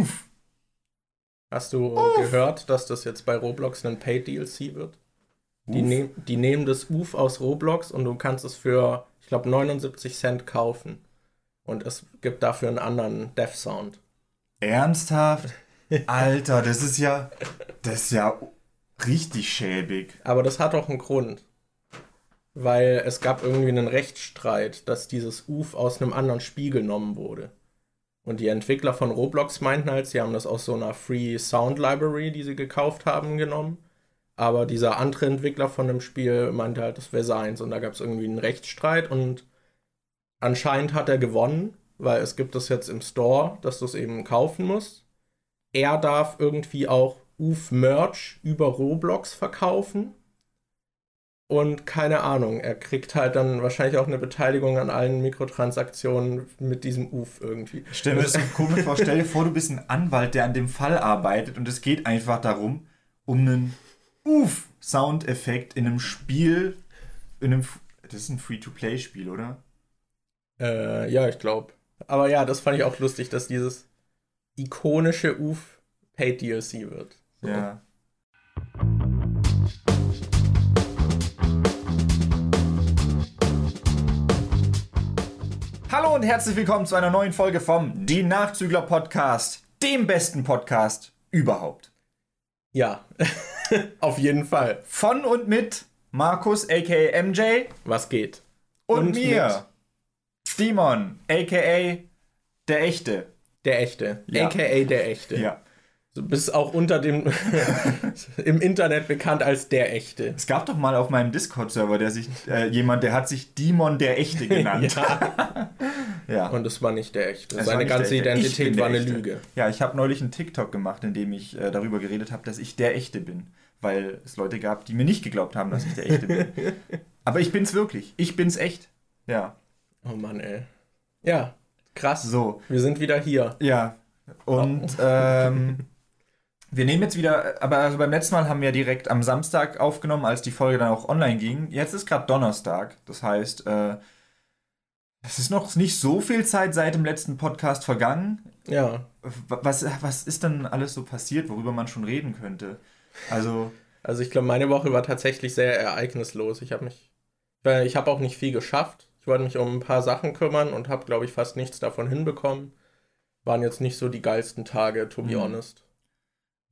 Uff. Hast du Uff. gehört, dass das jetzt bei Roblox ein Paid-DLC wird? Die, ne die nehmen das UF aus Roblox und du kannst es für, ich glaube, 79 Cent kaufen. Und es gibt dafür einen anderen Death Sound. Ernsthaft? Alter, das ist ja. Das ist ja richtig schäbig. Aber das hat auch einen Grund. Weil es gab irgendwie einen Rechtsstreit, dass dieses UF aus einem anderen Spiel genommen wurde. Und die Entwickler von Roblox meinten halt, sie haben das aus so einer Free Sound Library, die sie gekauft haben, genommen. Aber dieser andere Entwickler von dem Spiel meinte halt, das wäre seins. Und da gab es irgendwie einen Rechtsstreit und anscheinend hat er gewonnen, weil es gibt es jetzt im Store, dass du es eben kaufen musst. Er darf irgendwie auch UF Merch über Roblox verkaufen. Und keine Ahnung, er kriegt halt dann wahrscheinlich auch eine Beteiligung an allen Mikrotransaktionen mit diesem UF irgendwie. Stell mir das so komisch vor, stell dir vor, du bist ein Anwalt, der an dem Fall arbeitet und es geht einfach darum, um einen UF-Soundeffekt in einem Spiel, in einem, das ist ein Free-to-Play-Spiel, oder? Äh, ja, ich glaube. Aber ja, das fand ich auch lustig, dass dieses ikonische UF Paid DLC wird. So. Ja. Hallo und herzlich willkommen zu einer neuen Folge vom Die Nachzügler Podcast, dem besten Podcast überhaupt. Ja, auf jeden Fall. Von und mit Markus aka MJ. Was geht? Und, und mir, Demon aka der Echte. Der Echte. Ja. AKA der Echte. Ja. Du bist auch unter dem im Internet bekannt als der Echte. Es gab doch mal auf meinem Discord-Server, der sich äh, jemand, der hat sich Demon der Echte genannt. ja. ja. Und es war nicht der Echte. Es Seine ganze Identität war eine Echte. Lüge. Ja, ich habe neulich einen TikTok gemacht, in dem ich äh, darüber geredet habe, dass ich der Echte bin, weil es Leute gab, die mir nicht geglaubt haben, dass ich der Echte bin. Aber ich bin's wirklich. Ich bin's echt. Ja. Oh Mann, ey. Ja, krass. So. Wir sind wieder hier. Ja. Und oh. ähm, wir nehmen jetzt wieder, aber also beim letzten Mal haben wir direkt am Samstag aufgenommen, als die Folge dann auch online ging. Jetzt ist gerade Donnerstag. Das heißt, äh, es ist noch nicht so viel Zeit seit dem letzten Podcast vergangen. Ja. Was, was ist denn alles so passiert, worüber man schon reden könnte? Also. Also ich glaube, meine Woche war tatsächlich sehr ereignislos. Ich habe mich, ich habe auch nicht viel geschafft. Ich wollte mich um ein paar Sachen kümmern und habe, glaube ich, fast nichts davon hinbekommen. Waren jetzt nicht so die geilsten Tage, to be mhm. honest.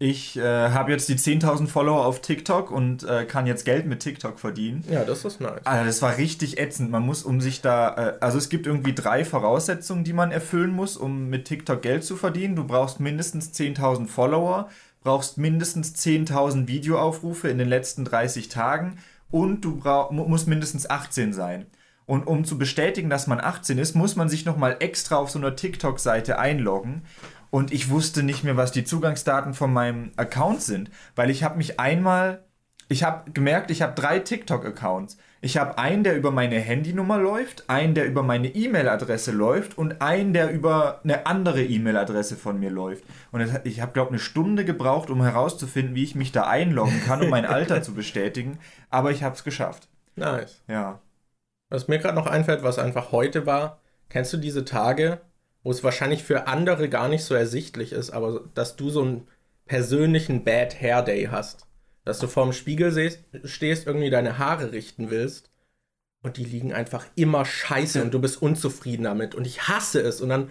Ich äh, habe jetzt die 10.000 Follower auf TikTok und äh, kann jetzt Geld mit TikTok verdienen. Ja, das ist nice. Also das war richtig ätzend. Man muss, um sich da, äh, also es gibt irgendwie drei Voraussetzungen, die man erfüllen muss, um mit TikTok Geld zu verdienen. Du brauchst mindestens 10.000 Follower, brauchst mindestens 10.000 Videoaufrufe in den letzten 30 Tagen und du brauch, musst mindestens 18 sein. Und um zu bestätigen, dass man 18 ist, muss man sich nochmal extra auf so einer TikTok-Seite einloggen. Und ich wusste nicht mehr, was die Zugangsdaten von meinem Account sind, weil ich habe mich einmal, ich habe gemerkt, ich habe drei TikTok-Accounts. Ich habe einen, der über meine Handynummer läuft, einen, der über meine E-Mail-Adresse läuft und einen, der über eine andere E-Mail-Adresse von mir läuft. Und ich habe, glaube ich, eine Stunde gebraucht, um herauszufinden, wie ich mich da einloggen kann, um mein Alter zu bestätigen. Aber ich habe es geschafft. Nice. Ja. Was mir gerade noch einfällt, was einfach heute war, kennst du diese Tage, wo es wahrscheinlich für andere gar nicht so ersichtlich ist, aber dass du so einen persönlichen Bad Hair Day hast. Dass du vorm Spiegel stehst, irgendwie deine Haare richten willst und die liegen einfach immer scheiße und du bist unzufrieden damit und ich hasse es und dann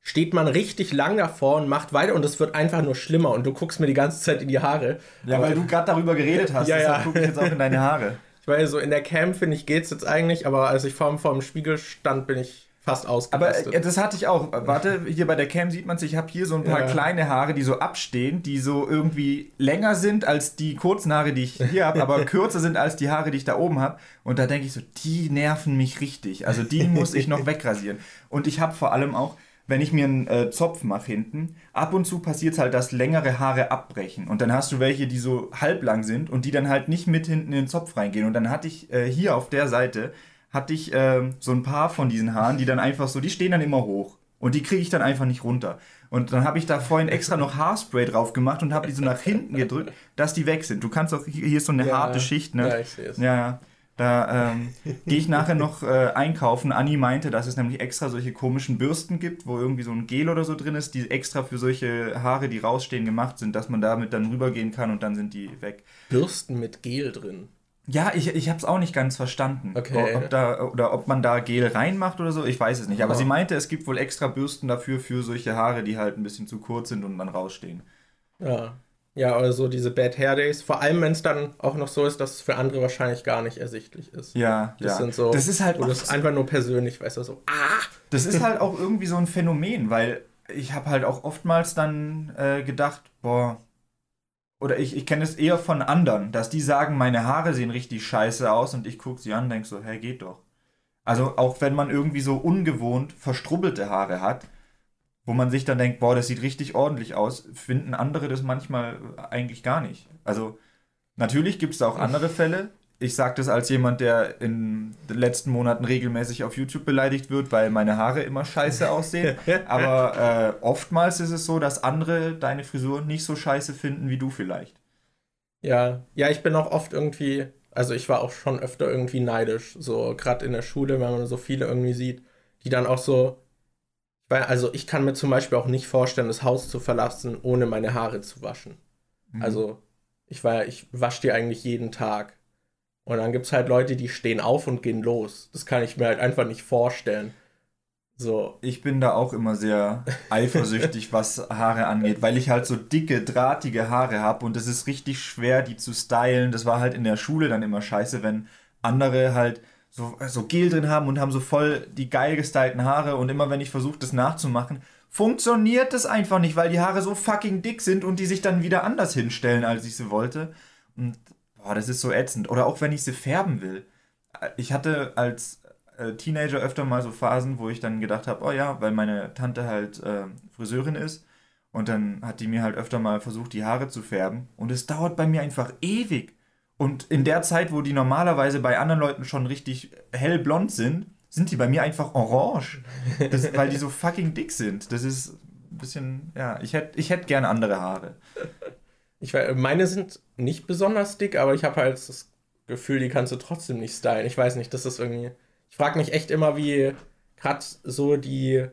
steht man richtig lang davor und macht weiter und es wird einfach nur schlimmer und du guckst mir die ganze Zeit in die Haare. Ja, weil du gerade darüber geredet hast, ja, ja. gucke ich jetzt auch in deine Haare. Ich meine, so in der Cam, finde ich, geht's jetzt eigentlich, aber als ich vor, vor dem Spiegel stand, bin ich fast ausgerastet. Aber äh, das hatte ich auch. Warte, hier bei der Cam sieht man es, ich habe hier so ein paar ja. kleine Haare, die so abstehen, die so irgendwie länger sind als die kurzen Haare, die ich hier habe, aber kürzer sind als die Haare, die ich da oben habe. Und da denke ich so, die nerven mich richtig. Also die muss ich noch wegrasieren. Und ich habe vor allem auch wenn ich mir einen äh, Zopf mache hinten, ab und zu passiert es halt, dass längere Haare abbrechen. Und dann hast du welche, die so halblang sind und die dann halt nicht mit hinten in den Zopf reingehen. Und dann hatte ich äh, hier auf der Seite, hatte ich äh, so ein paar von diesen Haaren, die dann einfach so, die stehen dann immer hoch. Und die kriege ich dann einfach nicht runter. Und dann habe ich da vorhin extra noch Haarspray drauf gemacht und habe die so nach hinten gedrückt, dass die weg sind. Du kannst auch, hier ist so eine ja, harte Schicht, ne? Ja, ich sehe es. Ja, ja. Da ähm, gehe ich nachher noch äh, einkaufen. Anni meinte, dass es nämlich extra solche komischen Bürsten gibt, wo irgendwie so ein Gel oder so drin ist, die extra für solche Haare, die rausstehen, gemacht sind, dass man damit dann rübergehen kann und dann sind die weg. Bürsten mit Gel drin. Ja, ich, ich habe es auch nicht ganz verstanden. Okay. Ob da, oder ob man da Gel reinmacht oder so, ich weiß es nicht. Aber Oh. sie meinte, es gibt wohl extra Bürsten dafür, für solche Haare, die halt ein bisschen zu kurz sind und dann rausstehen. Ja. Ja, also diese Bad Hair Days. Vor allem, wenn es dann auch noch so ist, dass es für andere wahrscheinlich gar nicht ersichtlich ist. Ja, Das ja. sind so. das ist halt auch das einfach nur persönlich, weißt du, so. Ah! Das ist halt auch irgendwie so ein Phänomen, weil ich habe halt auch oftmals dann äh, gedacht, boah, oder ich, ich kenne es eher von anderen, dass die sagen, meine Haare sehen richtig scheiße aus und ich gucke sie an und denke so, hey, geht doch. Also auch wenn man irgendwie so ungewohnt verstrubbelte Haare hat, wo man sich dann denkt, boah, das sieht richtig ordentlich aus, finden andere das manchmal eigentlich gar nicht. Also natürlich gibt es auch andere Fälle. Ich sage das als jemand, der in den letzten Monaten regelmäßig auf YouTube beleidigt wird, weil meine Haare immer scheiße aussehen. Aber äh, oftmals ist es so, dass andere deine Frisur nicht so scheiße finden wie du vielleicht. Ja, ja, ich bin auch oft irgendwie, also ich war auch schon öfter irgendwie neidisch, so gerade in der Schule, wenn man so viele irgendwie sieht, die dann auch so, weil, also ich kann mir zum Beispiel auch nicht vorstellen, das Haus zu verlassen, ohne meine Haare zu waschen. Mhm. Also ich war, ich wasche die eigentlich jeden Tag. Und dann gibt es halt Leute, die stehen auf und gehen los. Das kann ich mir halt einfach nicht vorstellen. So, Ich bin da auch immer sehr eifersüchtig, was Haare angeht, weil ich halt so dicke, drahtige Haare habe und es ist richtig schwer, die zu stylen. Das war halt in der Schule dann immer scheiße, wenn andere halt so, so Gel drin haben und haben so voll die geil gestylten Haare und immer wenn ich versuche, das nachzumachen, funktioniert das einfach nicht, weil die Haare so fucking dick sind und die sich dann wieder anders hinstellen, als ich sie wollte. Und boah, das ist so ätzend. Oder auch wenn ich sie färben will. Ich hatte als äh, Teenager öfter mal so Phasen, wo ich dann gedacht habe, oh ja, weil meine Tante halt äh, Friseurin ist und dann hat die mir halt öfter mal versucht, die Haare zu färben und es dauert bei mir einfach ewig. Und in der Zeit, wo die normalerweise bei anderen Leuten schon richtig hellblond sind, sind die bei mir einfach orange, das, weil die so fucking dick sind. Das ist ein bisschen, ja, ich hätte ich hätt gerne andere Haare. Ich weiß, meine sind nicht besonders dick, aber ich habe halt das Gefühl, die kannst du trotzdem nicht stylen. Ich weiß nicht, das ist irgendwie. Ich frage mich echt immer, wie gerade so die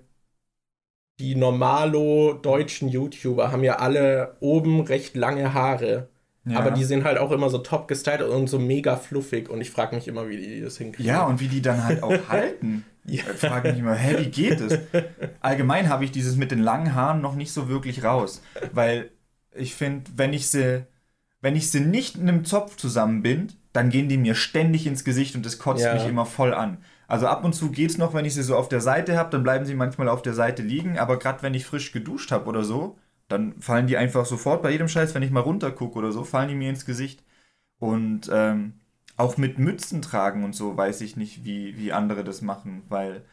die normalo deutschen YouTuber haben ja alle oben recht lange Haare. Ja. Aber die sind halt auch immer so top gestylt und so mega fluffig und ich frage mich immer, wie die das hinkriegen. Ja, und wie die dann halt auch halten. Ja. Ich frage mich immer, hä, wie geht es? Allgemein habe ich dieses mit den langen Haaren noch nicht so wirklich raus. Weil ich finde, wenn ich sie, wenn ich sie nicht in einem Zopf zusammenbind, dann gehen die mir ständig ins Gesicht und das kotzt Ja. mich immer voll an. Also ab und zu geht's noch, wenn ich sie so auf der Seite habe, dann bleiben sie manchmal auf der Seite liegen, aber gerade wenn ich frisch geduscht habe oder so, dann fallen die einfach sofort bei jedem Scheiß, wenn ich mal runter gucke oder so, fallen die mir ins Gesicht. Und ähm, auch mit Mützen tragen und so weiß ich nicht, wie, wie andere das machen, weil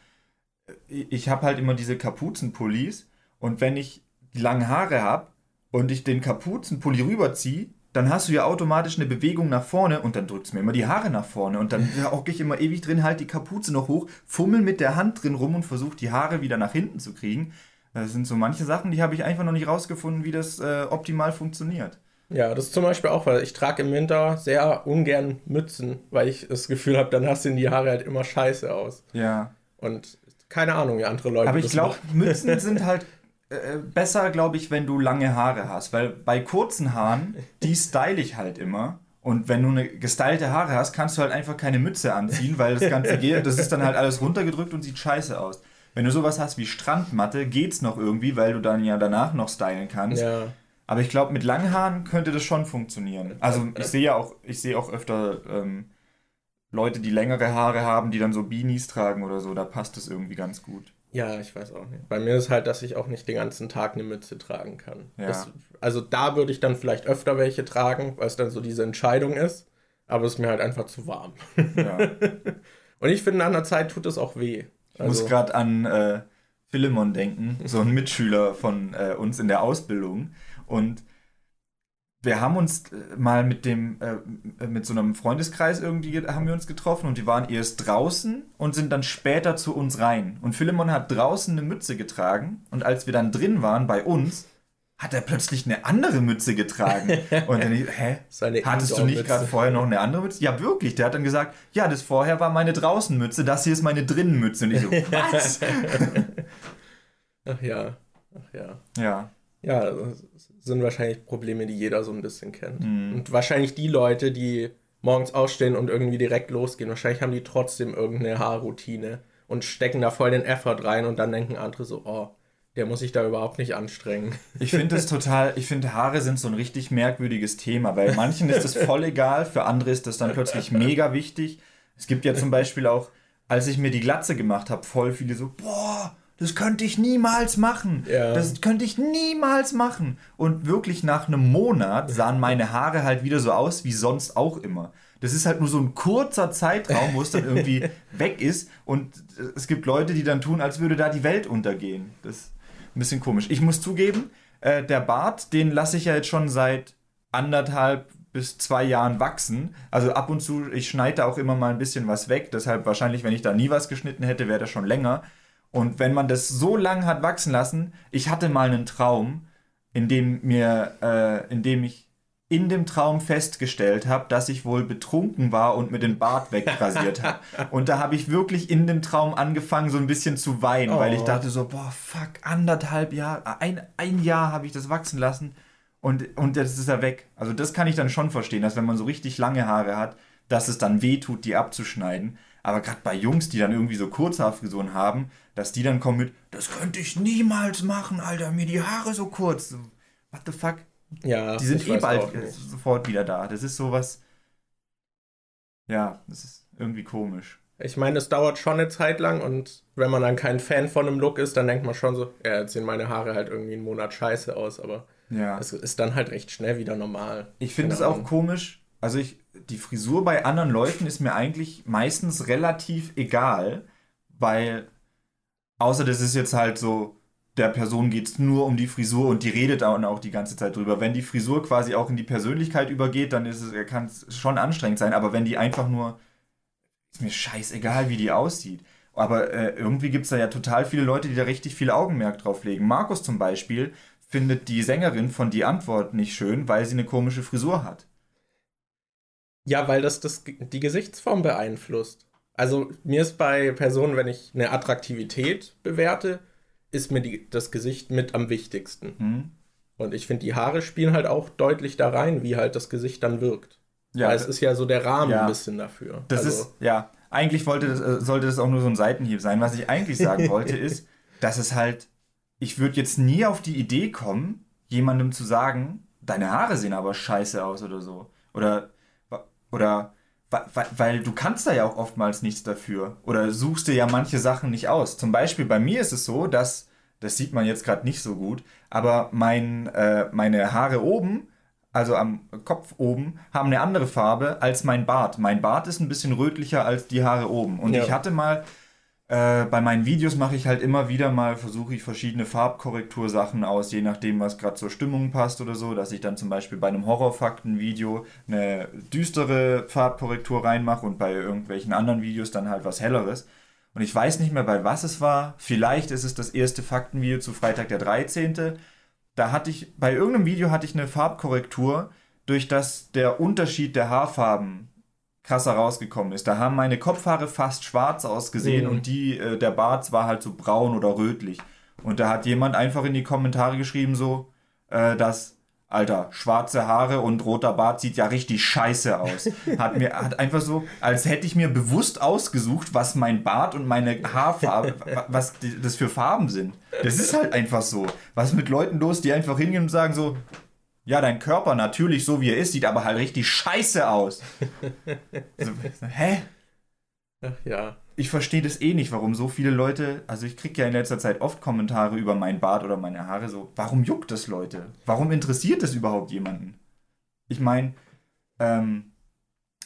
äh, ich habe halt immer diese Kapuzenpullis und wenn ich die langen Haare habe und ich den Kapuzenpulli rüberziehe, dann hast du ja automatisch eine Bewegung nach vorne und dann drückt es mir immer die Haare nach vorne und dann hocke ich immer ewig drin, halt die Kapuze noch hoch, fummel mit der Hand drin rum und versuche die Haare wieder nach hinten zu kriegen. Das sind so manche Sachen, die habe ich einfach noch nicht rausgefunden, wie das äh, optimal funktioniert. Ja, das ist zum Beispiel auch, weil ich trage im Winter sehr ungern Mützen, weil ich das Gefühl habe, dann sehen die Haare halt immer scheiße aus. Ja. Und keine Ahnung, wie andere Leute Aber ich glaube. Mützen sind halt äh, besser, glaube ich, wenn du lange Haare hast. Weil bei kurzen Haaren, die style ich halt immer. Und wenn du eine gestylte Haare hast, kannst du halt einfach keine Mütze anziehen, weil das Ganze geht, das ist dann halt alles runtergedrückt und sieht scheiße aus. Wenn du sowas hast wie Strandmatte, geht's noch irgendwie, weil du dann ja danach noch stylen kannst. Ja, Aber ich glaube, mit langen Haaren könnte das schon funktionieren. Also ich sehe ja auch, ich sehe auch öfter ähm, Leute, die längere Haare haben, die dann so Beanies tragen oder so, da passt das irgendwie ganz gut. Ja, ich weiß auch nicht. Bei mir ist halt, dass ich auch nicht den ganzen Tag eine Mütze tragen kann. Ja. Das, also da würde ich dann vielleicht öfter welche tragen, weil es dann so diese Entscheidung ist. Aber es ist mir halt einfach zu warm. Ja. Und ich finde, an der Zeit tut es auch weh. Ich muss Also, gerade an äh, Philemon denken, so ein Mitschüler von äh, uns in der Ausbildung. Und wir haben uns äh, mal mit dem, äh, mit so einem Freundeskreis irgendwie ge- haben wir uns getroffen und die waren erst draußen und sind dann später zu uns rein. Und Philemon hat draußen eine Mütze getragen und als wir dann drin waren bei uns, hat er plötzlich eine andere Mütze getragen. Und dann, hä? Seine Hattest du nicht gerade vorher noch eine andere Mütze? Ja, wirklich. Der hat dann gesagt, ja, das vorher war meine Draußenmütze, das hier ist meine Drinnenmütze. Und ich so, was? Ach ja, ach ja. Ja. Ja, das sind wahrscheinlich Probleme, die jeder so ein bisschen kennt. Mhm. Und wahrscheinlich die Leute, die morgens ausstehen und irgendwie direkt losgehen, wahrscheinlich haben die trotzdem irgendeine Haarroutine und stecken da voll den Effort rein und dann denken andere so, oh, der muss sich da überhaupt nicht anstrengen. Ich finde es total, ich finde Haare sind so ein richtig merkwürdiges Thema, weil manchen ist es voll egal, für andere ist das dann plötzlich mega wichtig. Es gibt ja zum Beispiel auch, als ich mir die Glatze gemacht habe, voll viele so, boah, das könnte ich niemals machen. Ja. Das könnte ich niemals machen. Und wirklich nach einem Monat sahen meine Haare halt wieder so aus wie sonst auch immer. Das ist halt nur so ein kurzer Zeitraum, wo es dann irgendwie weg ist. Und es gibt Leute, die dann tun, als würde da die Welt untergehen. Das ein bisschen komisch. Ich muss zugeben, äh, der Bart, den lasse ich ja jetzt schon seit anderthalb bis zwei Jahren wachsen. Also ab und zu, ich schneide auch immer mal ein bisschen was weg. Deshalb wahrscheinlich, wenn ich da nie was geschnitten hätte, wäre das schon länger. Und wenn man das so lang hat wachsen lassen, ich hatte mal einen Traum, in dem mir, äh, in dem ich in dem Traum festgestellt habe, dass ich wohl betrunken war und mir den Bart wegrasiert habe. Und da habe ich wirklich in dem Traum angefangen, so ein bisschen zu weinen, oh. weil ich oh. dachte so, boah, fuck, anderthalb Jahre, ein, ein Jahr habe ich das wachsen lassen und, und jetzt ist er weg. Also das kann ich dann schon verstehen, dass wenn man so richtig lange Haare hat, dass es dann weh tut, die abzuschneiden. Aber gerade bei Jungs, die dann irgendwie so Kurzhaarfrisuren haben, dass die dann kommen mit, das könnte ich niemals machen, Alter, mir die Haare so kurz. What the fuck? Ja. Die sind eh bald sofort wieder da. Das ist sowas. Ja, das ist irgendwie komisch. Ich meine, es dauert schon eine Zeit lang und wenn man dann kein Fan von einem Look ist, dann denkt man schon so, ja, jetzt sehen meine Haare halt irgendwie einen Monat scheiße aus, aber ja. es ist dann halt recht schnell wieder normal. Ich finde es auch komisch, also ich, die Frisur bei anderen Leuten ist mir eigentlich meistens relativ egal, weil, außer das ist jetzt halt so, der Person geht es nur um die Frisur und die redet auch die ganze Zeit drüber. Wenn die Frisur quasi auch in die Persönlichkeit übergeht, dann ist es, kann es schon anstrengend sein, aber wenn die einfach nur, ist mir scheißegal, wie die aussieht. Aber äh, irgendwie gibt es da ja total viele Leute, die da richtig viel Augenmerk drauf legen. Markus zum Beispiel findet die Sängerin von Die Antwort nicht schön, weil sie eine komische Frisur hat. Ja, weil das, das die Gesichtsform beeinflusst. Also mir ist bei Personen, wenn ich eine Attraktivität bewerte, ist mir die, das Gesicht mit am wichtigsten. Mhm. Und ich finde, die Haare spielen halt auch deutlich da rein, wie halt das Gesicht dann wirkt. Ja, Weil es ist ja so der Rahmen ja. ein bisschen dafür. Das also, ist, ja, eigentlich wollte das, äh, sollte das auch nur so ein Seitenhieb sein. Was ich eigentlich sagen wollte, ist, dass es halt, ich würde jetzt nie auf die Idee kommen, jemandem zu sagen, deine Haare sehen aber scheiße aus oder so. Oder, oder, weil, weil du kannst da ja auch oftmals nichts dafür. Oder suchst dir ja manche Sachen nicht aus. Zum Beispiel bei mir ist es so, dass, das sieht man jetzt gerade nicht so gut, aber mein, äh, meine Haare oben, also am Kopf oben, haben eine andere Farbe als mein Bart. Mein Bart ist ein bisschen rötlicher als die Haare oben. Und ja. ich hatte mal äh, bei meinen Videos mache ich halt immer wieder mal, versuche ich verschiedene Farbkorrektursachen aus, je nachdem, was gerade zur Stimmung passt oder so, dass ich dann zum Beispiel bei einem Horrorfakten-Video eine düstere Farbkorrektur reinmache und bei irgendwelchen anderen Videos dann halt was helleres. Und ich weiß nicht mehr, bei was es war. Vielleicht ist es das erste Faktenvideo zu Freitag der 13. Da hatte ich, bei irgendeinem Video hatte ich eine Farbkorrektur, durch das der Unterschied der Haarfarben krasser rausgekommen ist. Da haben meine Kopfhaare fast schwarz ausgesehen mhm. und die, äh, der Bart war halt so braun oder rötlich. Und da hat jemand einfach in die Kommentare geschrieben, so, äh, dass, Alter, schwarze Haare und roter Bart sieht ja richtig scheiße aus. Hat mir, hat einfach so, als hätte ich mir bewusst ausgesucht, was mein Bart und meine Haarfarbe, was das für Farben sind. Das ist halt einfach so. Was ist mit Leuten los, die einfach hingehen und sagen so, ja, dein Körper natürlich so wie er ist, sieht aber halt richtig scheiße aus. also, hä? Ach ja. Ich verstehe das eh nicht, warum so viele Leute, also ich kriege ja in letzter Zeit oft Kommentare über mein Bart oder meine Haare so, warum juckt das Leute? Warum interessiert das überhaupt jemanden? Ich meine, ähm,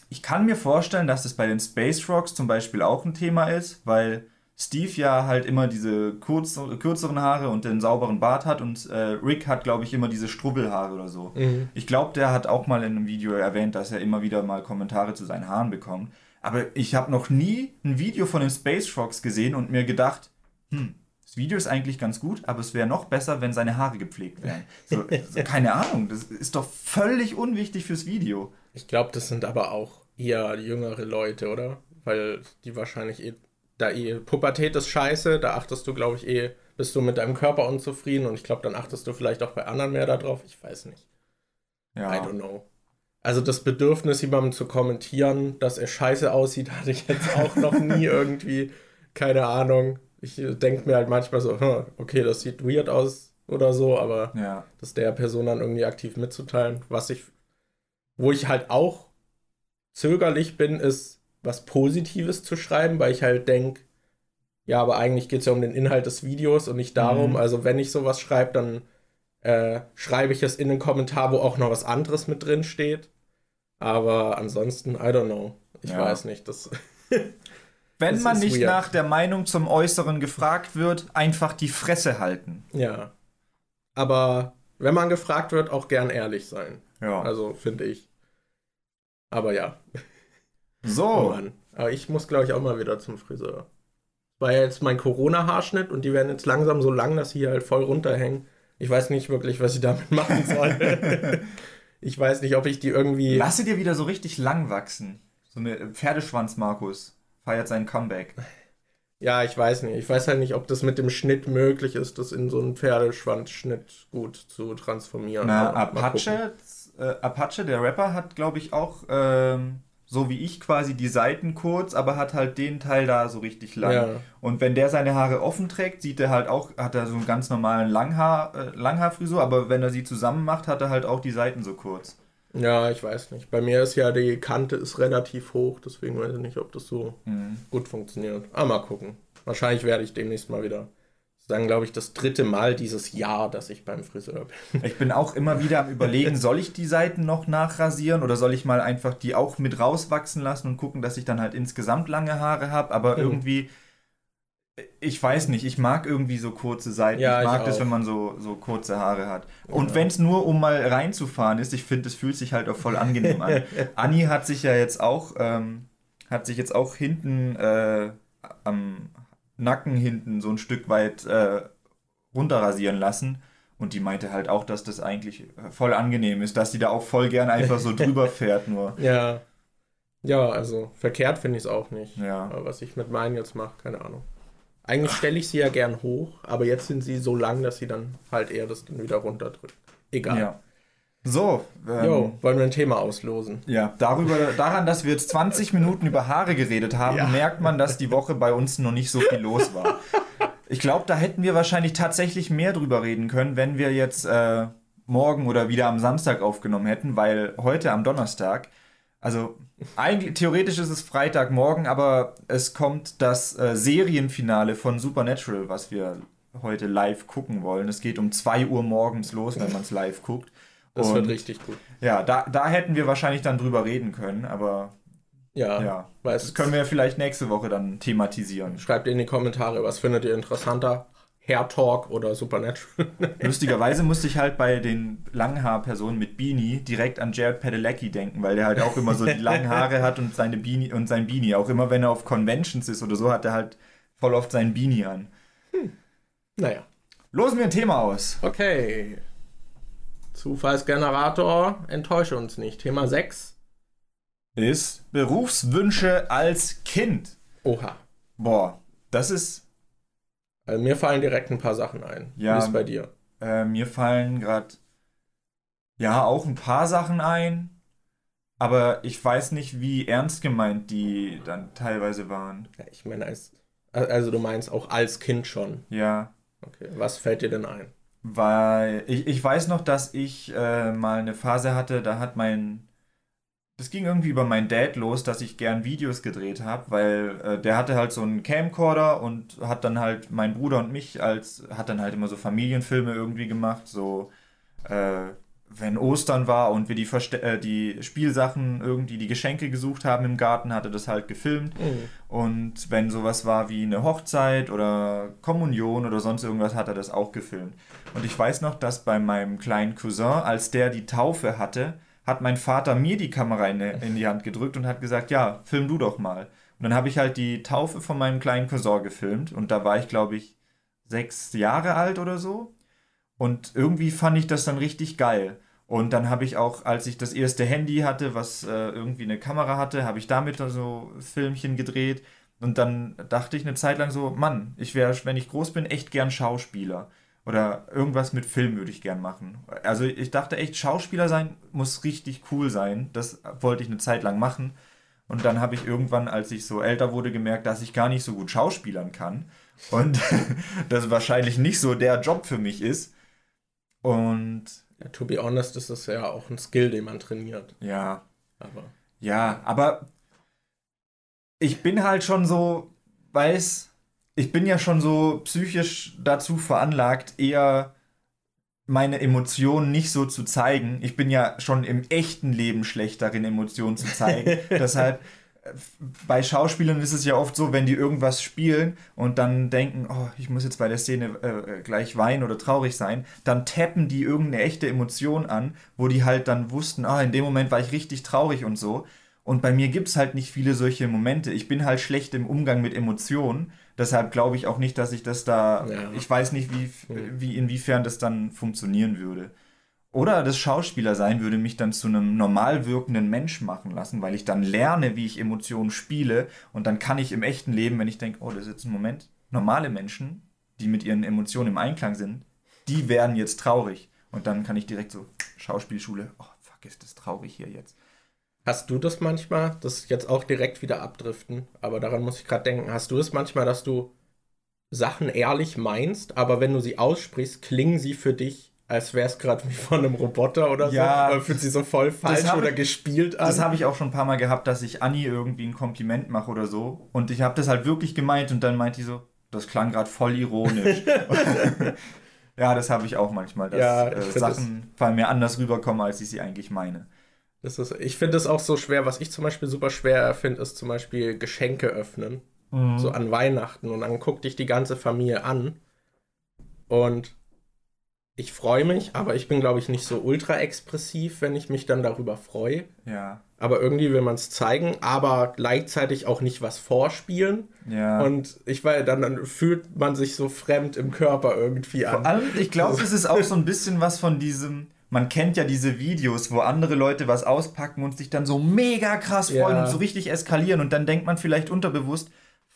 ich kann mir vorstellen, dass das bei den Space Rocks zum Beispiel auch ein Thema ist, weil Steve ja halt immer diese kurz, kürzeren Haare und den sauberen Bart hat und äh, Rick hat, glaube ich, immer diese Strubbelhaare oder so. Mhm. Ich glaube, der hat auch mal in einem Video erwähnt, dass er immer wieder mal Kommentare zu seinen Haaren bekommt. Aber ich habe noch nie ein Video von den Space Frogs gesehen und mir gedacht, hm, das Video ist eigentlich ganz gut, aber es wäre noch besser, wenn seine Haare gepflegt wären. So, so, keine Ahnung, das ist doch völlig unwichtig fürs Video. Ich glaube, das sind aber auch eher jüngere Leute, oder? Weil die wahrscheinlich eh, da eh, Pubertät ist scheiße, da achtest du, glaube ich, eh, bist du mit deinem Körper unzufrieden und ich glaube, dann achtest du vielleicht auch bei anderen mehr darauf. Ich weiß nicht. Ja. I don't know. Also das Bedürfnis, jemandem zu kommentieren, dass er scheiße aussieht, hatte ich jetzt auch noch nie irgendwie. Keine Ahnung ich denke mir halt manchmal so, okay, das sieht weird aus oder so, aber ja. das der Person dann irgendwie aktiv mitzuteilen, was ich, wo ich halt auch zögerlich bin, ist was Positives zu schreiben, weil ich halt denke, ja, aber eigentlich geht es ja um den Inhalt des Videos und nicht darum, mhm. also wenn ich sowas schreibe, dann äh, schreibe ich es in den Kommentar, wo auch noch was anderes mit drin steht. Aber ansonsten, I don't know. Ich ja. weiß nicht. Das wenn das man nicht weird. nach der Meinung zum Äußeren gefragt wird, einfach die Fresse halten. Ja. Aber wenn man gefragt wird, auch gern ehrlich sein. Ja. Also finde ich. Aber ja. So. Oh. Aber ich muss, glaube ich, auch mal wieder zum Friseur. War ja jetzt mein Corona-Haarschnitt und die werden jetzt langsam so lang, dass sie halt voll runterhängen. Ich weiß nicht wirklich, was ich damit machen soll. ich weiß nicht, ob ich die irgendwie. Lasse dir wieder so richtig lang wachsen. So eine Pferdeschwanz, Markus feiert sein Comeback. Ja, ich weiß nicht. Ich weiß halt nicht, ob das mit dem Schnitt möglich ist, das in so einen Pferdeschwanzschnitt gut zu transformieren. Na, Apache, äh, Apache, der Rapper, hat, glaube ich, auch ähm, so wie ich quasi die Seiten kurz, aber hat halt den Teil da so richtig lang. Ja. Und wenn der seine Haare offen trägt, sieht er halt auch, hat er so einen ganz normalen Langhaar, äh, Langhaarfrisur, aber wenn er sie zusammen macht, hat er halt auch die Seiten so kurz. Ja, ich weiß nicht. Bei mir ist ja die Kante ist relativ hoch, deswegen weiß ich nicht, ob das so mhm. gut funktioniert. Aber mal gucken. Wahrscheinlich werde ich demnächst mal wieder sagen, glaube ich, das dritte Mal dieses Jahr, dass ich beim Friseur bin. Ich bin auch immer wieder am überlegen, soll ich die Seiten noch nachrasieren oder soll ich mal einfach die auch mit rauswachsen lassen und gucken, dass ich dann halt insgesamt lange Haare habe, aber mhm. irgendwie ich weiß nicht, ich mag irgendwie so kurze Seiten. Ja, ich mag ich das, wenn man so, so kurze Haare hat. Und ja. wenn es nur um mal reinzufahren ist, ich finde, es fühlt sich halt auch voll angenehm an. Anni hat sich ja jetzt auch, ähm, hat sich jetzt auch hinten äh, am Nacken hinten so ein Stück weit äh, runterrasieren lassen. Und die meinte halt auch, dass das eigentlich voll angenehm ist, dass die da auch voll gern einfach so drüber fährt nur. Ja. Ja, also verkehrt finde ich es auch nicht. Ja. Aber was ich mit meinen jetzt mache, keine Ahnung. Eigentlich stelle ich sie ja gern hoch, aber jetzt sind sie so lang, dass sie dann halt eher das dann wieder runterdrückt. Egal. Ja. So, ähm, jo, wollen wir ein Thema auslosen? Ja, darüber, daran, dass wir jetzt 20 Minuten über Haare geredet haben, ja. merkt man, dass die Woche bei uns noch nicht so viel los war. Ich glaube, da hätten wir wahrscheinlich tatsächlich mehr drüber reden können, wenn wir jetzt äh, morgen oder wieder am Samstag aufgenommen hätten, weil heute am Donnerstag also eigentlich theoretisch ist es Freitagmorgen, aber es kommt das äh, Serienfinale von Supernatural, was wir heute live gucken wollen. Es geht um 2 Uhr morgens los, wenn man es live guckt. Das Und, wird richtig gut. Ja, da, da hätten wir wahrscheinlich dann drüber reden können, aber ja, ja. das können wir vielleicht nächste Woche dann thematisieren. Schreibt in die Kommentare, was findet ihr interessanter? Hair Talk oder Supernatural. Lustigerweise musste ich halt bei den Langhaar-Personen mit Beanie direkt an Jared Padalecki denken, weil der halt auch immer so die langen Haare hat und seine Beanie und sein Beanie. Auch immer wenn er auf Conventions ist oder so, hat er halt voll oft sein Beanie an. Hm. Naja. Losen wir ein Thema aus. Okay. Zufallsgenerator, enttäusche uns nicht. Thema 6 ist Berufswünsche als Kind. Oha. Boah, das ist also mir fallen direkt ein paar Sachen ein. Ja, Wie ist bei dir? Äh, mir fallen gerade ja auch ein paar Sachen ein, aber ich weiß nicht, wie ernst gemeint die dann teilweise waren. Ja, ich meine, als, also du meinst auch als Kind schon. Ja. Okay, was fällt dir denn ein? Weil ich, ich weiß noch, dass ich äh, mal eine Phase hatte, da hat mein das ging irgendwie über meinen Dad los, dass ich gern Videos gedreht habe, weil äh, der hatte halt so einen Camcorder und hat dann halt mein Bruder und mich als, hat dann halt immer so Familienfilme irgendwie gemacht, so äh, wenn Ostern war und wir die, Verste äh, die Spielsachen irgendwie, die Geschenke gesucht haben im Garten, hatte das halt gefilmt. Mhm. Und wenn sowas war wie eine Hochzeit oder Kommunion oder sonst irgendwas, hat er das auch gefilmt. Und ich weiß noch, dass bei meinem kleinen Cousin, als der die Taufe hatte, hat mein Vater mir die Kamera in, in die Hand gedrückt und hat gesagt, ja, film du doch mal. Und dann habe ich halt die Taufe von meinem kleinen Cousin gefilmt und da war ich, glaube ich, sechs Jahre alt oder so. Und irgendwie fand ich das dann richtig geil. Und dann habe ich auch, als ich das erste Handy hatte, was äh, irgendwie eine Kamera hatte, habe ich damit so Filmchen gedreht. Und dann dachte ich eine Zeit lang so, Mann, ich wäre, wenn ich groß bin, echt gern Schauspieler. Oder irgendwas mit Film würde ich gern machen. Also ich dachte echt, Schauspieler sein muss richtig cool sein. Das wollte ich eine Zeit lang machen. Und dann habe ich irgendwann, als ich so älter wurde, gemerkt, dass ich gar nicht so gut schauspielern kann. Und das wahrscheinlich nicht so der Job für mich ist. Und. Ja, to be honest, ist das ja auch ein Skill, den man trainiert. Ja. Aber. Ja, aber ich bin halt schon so, weiß, ich bin ja schon so psychisch dazu veranlagt, eher meine Emotionen nicht so zu zeigen. Ich bin ja schon im echten Leben schlecht darin, Emotionen zu zeigen. Deshalb bei Schauspielern ist es ja oft so, wenn die irgendwas spielen und dann denken, oh, ich muss jetzt bei der Szene äh, gleich weinen oder traurig sein, dann tappen die irgendeine echte Emotion an, wo die halt dann wussten, ah, in dem Moment war ich richtig traurig und so. Und bei mir gibt es halt nicht viele solche Momente. Ich bin halt schlecht im Umgang mit Emotionen. Deshalb glaube ich auch nicht, dass ich das da. Ja. Ich weiß nicht, wie, wie inwiefern das dann funktionieren würde. Oder das Schauspieler sein würde mich dann zu einem normal wirkenden Mensch machen lassen, weil ich dann lerne, wie ich Emotionen spiele und dann kann ich im echten Leben, wenn ich denke, oh, das ist jetzt ein Moment, normale Menschen, die mit ihren Emotionen im Einklang sind, die werden jetzt traurig. Und dann kann ich direkt so, Schauspielschule, oh, fuck, ist das traurig hier jetzt. Hast du das manchmal, das jetzt auch direkt wieder abdriften, aber daran muss ich gerade denken, hast du das manchmal, dass du Sachen ehrlich meinst, aber wenn du sie aussprichst, klingen sie für dich, als wäre es gerade wie von einem Roboter oder ja, so, oder fühlt sie so voll falsch oder ich, gespielt an? Das habe ich auch schon ein paar Mal gehabt, dass ich Anni irgendwie ein Kompliment mache oder so und ich habe das halt wirklich gemeint und dann meint die so, das klang gerade voll ironisch. ja, das habe ich auch manchmal, dass ja, äh, Sachen bei mir anders rüberkommen, als ich sie eigentlich meine. Das ist, ich finde es auch so schwer, was ich zum Beispiel super schwer finde, ist zum Beispiel Geschenke öffnen. Mhm. So an Weihnachten. Und dann guckt dich die ganze Familie an. Und ich freue mich, aber ich bin, glaube ich, nicht so ultra expressiv, wenn ich mich dann darüber freue. Ja. Aber irgendwie will man es zeigen, aber gleichzeitig auch nicht was vorspielen. Ja. Und ich weiß, dann, dann fühlt man sich so fremd im Körper irgendwie an. Vor allem, ich glaube, es ist auch so ein bisschen was von diesem man kennt ja diese Videos, wo andere Leute was auspacken und sich dann so mega krass freuen ja. und so richtig eskalieren und dann denkt man vielleicht unterbewusst,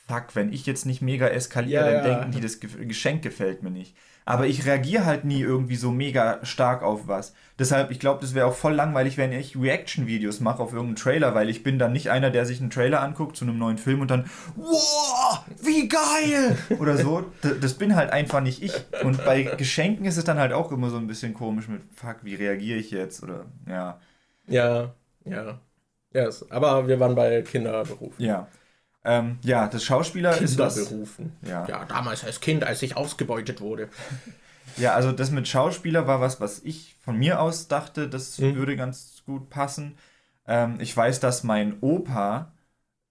fuck, wenn ich jetzt nicht mega eskaliere, ja, dann denken die, das Geschenk gefällt mir nicht. Aber ich reagiere halt nie irgendwie so mega stark auf was. Deshalb, ich glaube, das wäre auch voll langweilig, wenn ich Reaction-Videos mache auf irgendeinen Trailer, weil ich bin dann nicht einer, der sich einen Trailer anguckt zu einem neuen Film und dann, wow, wie geil! Oder so. Das bin halt einfach nicht ich. Und bei Geschenken ist es dann halt auch immer so ein bisschen komisch mit, fuck, wie reagiere ich jetzt? Oder, ja. Ja, ja. Yes. Aber wir waren bei Kinderberufen. Ja. Ähm, ja, das Schauspieler ist was. Berufen. Ja. ja, damals als Kind, als ich ausgebeutet wurde. Ja, also das mit Schauspieler war was, was ich von mir aus dachte, das mhm. würde ganz gut passen. Ähm, ich weiß, dass mein Opa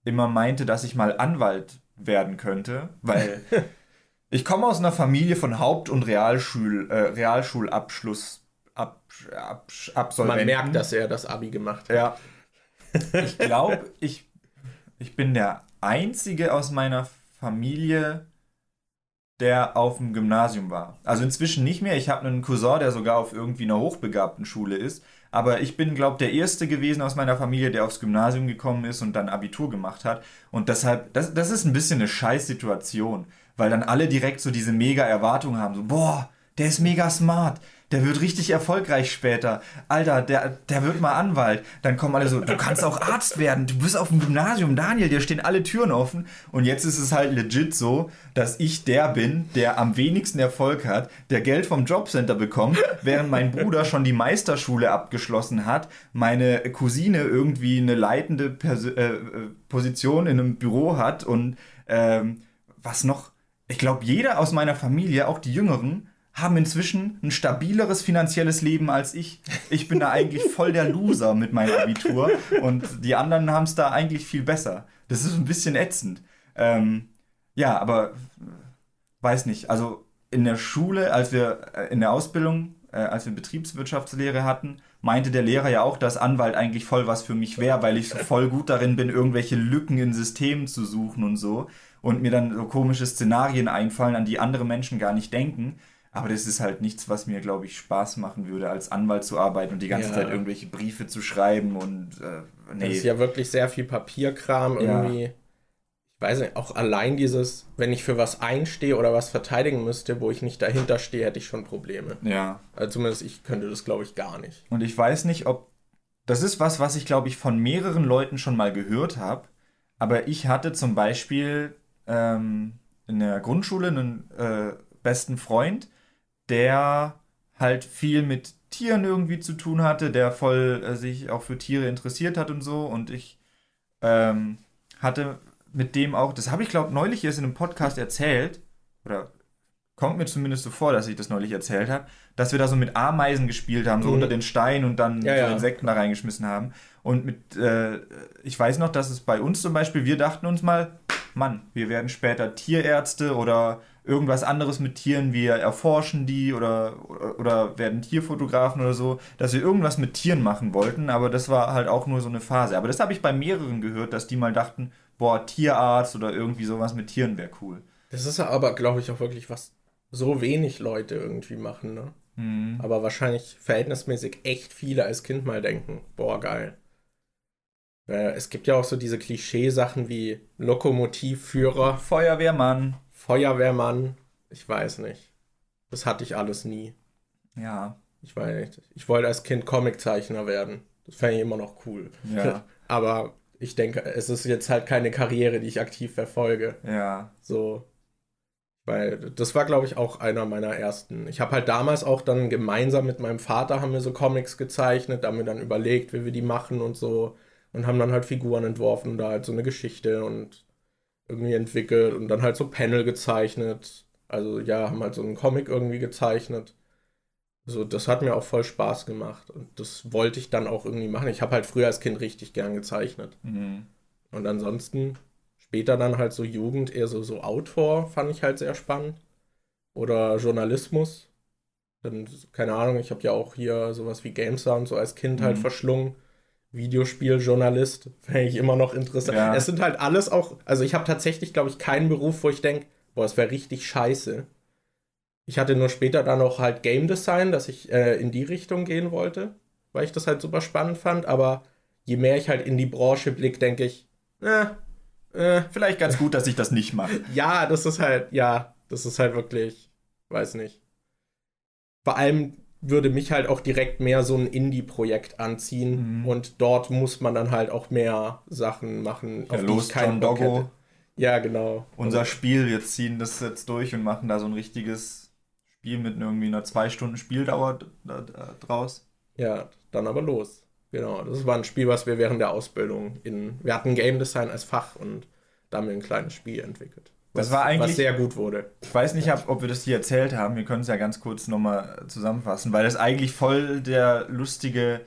immer meinte, dass ich mal Anwalt werden könnte, weil ich komme aus einer Familie von Haupt- und Realschul, äh, Realschulabschluss. Ab, ab, Absolventen. Man merkt, dass er das Abi gemacht hat. Ja. Ich glaube, ich, ich bin der einzige aus meiner Familie, der auf dem Gymnasium war. Also inzwischen nicht mehr. Ich habe einen Cousin, der sogar auf irgendwie einer hochbegabten Schule ist. Aber ich bin, glaube ich, der Erste gewesen aus meiner Familie, der aufs Gymnasium gekommen ist und dann Abitur gemacht hat. Und deshalb, das, das ist ein bisschen eine Scheißsituation, weil dann alle direkt so diese mega Erwartung haben. So, boah, der ist mega smart der wird richtig erfolgreich später. Alter, der, der wird mal Anwalt. Dann kommen alle so, du kannst auch Arzt werden, du bist auf dem Gymnasium, Daniel, dir stehen alle Türen offen. Und jetzt ist es halt legit so, dass ich der bin, der am wenigsten Erfolg hat, der Geld vom Jobcenter bekommt, während mein Bruder schon die Meisterschule abgeschlossen hat, meine Cousine irgendwie eine leitende Pers äh, äh Position in einem Büro hat und ähm, was noch? Ich glaube, jeder aus meiner Familie, auch die Jüngeren, haben inzwischen ein stabileres finanzielles Leben als ich. Ich bin da eigentlich voll der Loser mit meinem Abitur und die anderen haben es da eigentlich viel besser. Das ist ein bisschen ätzend. Ähm, ja, aber weiß nicht. Also in der Schule, als wir äh, in der Ausbildung äh, als wir Betriebswirtschaftslehre hatten, meinte der Lehrer ja auch, dass Anwalt eigentlich voll was für mich wäre, weil ich so voll gut darin bin, irgendwelche Lücken in Systemen zu suchen und so. Und mir dann so komische Szenarien einfallen, an die andere Menschen gar nicht denken. Aber das ist halt nichts, was mir, glaube ich, Spaß machen würde, als Anwalt zu arbeiten und die ganze ja. Zeit irgendwelche Briefe zu schreiben und äh, nee. Das ist ja wirklich sehr viel Papierkram irgendwie. Ja. Ich weiß nicht, auch allein dieses, wenn ich für was einstehe oder was verteidigen müsste, wo ich nicht dahinter stehe, hätte ich schon Probleme. Ja. Also zumindest ich könnte das, glaube ich, gar nicht. Und ich weiß nicht, ob. Das ist was, was ich, glaube ich, von mehreren Leuten schon mal gehört habe. Aber ich hatte zum Beispiel ähm, in der Grundschule einen äh, besten Freund, der halt viel mit Tieren irgendwie zu tun hatte, der voll äh, sich auch für Tiere interessiert hat und so. Und ich ähm, hatte mit dem auch, das habe ich glaube neulich erst in einem Podcast erzählt, oder kommt mir zumindest so vor, dass ich das neulich erzählt habe, dass wir da so mit Ameisen gespielt haben, so mhm. unter den Stein und dann ja, so ja. Insekten da reingeschmissen haben. Und mit, äh, ich weiß noch, dass es bei uns zum Beispiel, wir dachten uns mal, Mann, wir werden später Tierärzte oder irgendwas anderes mit Tieren, wir erforschen die oder, oder, werden Tierfotografen oder so, dass wir irgendwas mit Tieren machen wollten, aber das war halt auch nur so eine Phase. Aber das habe ich bei mehreren gehört, dass die mal dachten, boah, Tierarzt oder irgendwie sowas mit Tieren wäre cool. Das ist ja aber, glaube ich, auch wirklich was so wenig Leute irgendwie machen, ne? Mhm. Aber wahrscheinlich verhältnismäßig echt viele als Kind mal denken, boah, geil. Äh, es gibt ja auch so diese Klischeesachen wie Lokomotivführer. Feuerwehrmann. Feuerwehrmann. Ich weiß nicht. Das hatte ich alles nie. Ja. Ich weiß nicht. Ich wollte als Kind Comiczeichner werden. Das fände ich immer noch cool. Ja. Aber ich denke, es ist jetzt halt keine Karriere, die ich aktiv verfolge. Ja. So. Weil das war, glaube ich, auch einer meiner ersten. Ich habe halt damals auch dann gemeinsam mit meinem Vater haben wir so Comics gezeichnet, da haben wir dann überlegt, wie wir die machen und so und haben dann halt Figuren entworfen und da halt so eine Geschichte und irgendwie entwickelt und dann halt so Panel gezeichnet. Also ja, haben halt so einen Comic irgendwie gezeichnet. So, das hat mir auch voll Spaß gemacht und das wollte ich dann auch irgendwie machen. Ich habe halt früher als Kind richtig gern gezeichnet. Mhm. Und ansonsten später dann halt so Jugend, eher so, so Autor fand ich halt sehr spannend. Oder Journalismus. Dann, keine Ahnung, ich habe ja auch hier sowas wie GameStar und so als Kind halt mhm. halt verschlungen. Videospieljournalist, fände ich immer noch interessant. Ja. Es sind halt alles auch, also ich habe tatsächlich, glaube ich, keinen Beruf, wo ich denke, boah, es wäre richtig scheiße. Ich hatte nur später dann noch halt Game Design, dass ich äh, in die Richtung gehen wollte, weil ich das halt super spannend fand, aber je mehr ich halt in die Branche blicke, denke ich, äh, äh, vielleicht ganz gut, dass ich das nicht mache. ja, das ist halt, ja, das ist halt wirklich, weiß nicht. Vor allem würde mich halt auch direkt mehr so ein Indie-Projekt anziehen mhm. und dort muss man dann halt auch mehr Sachen machen, ja, auf los, die ich keinen Doggo. Ja, genau. Unser also, Spiel, wir ziehen das jetzt durch und machen da so ein richtiges Spiel mit irgendwie einer zwei Stunden Spieldauer draus. Ja, dann aber los. Genau, das war ein Spiel, was wir während der Ausbildung in, wir hatten Game Design als Fach und da haben wir ein kleines Spiel entwickelt. Das war eigentlich. Was sehr gut wurde. Ich weiß nicht, ob wir das hier erzählt haben. Wir können es ja ganz kurz nochmal zusammenfassen, weil das eigentlich voll der lustige,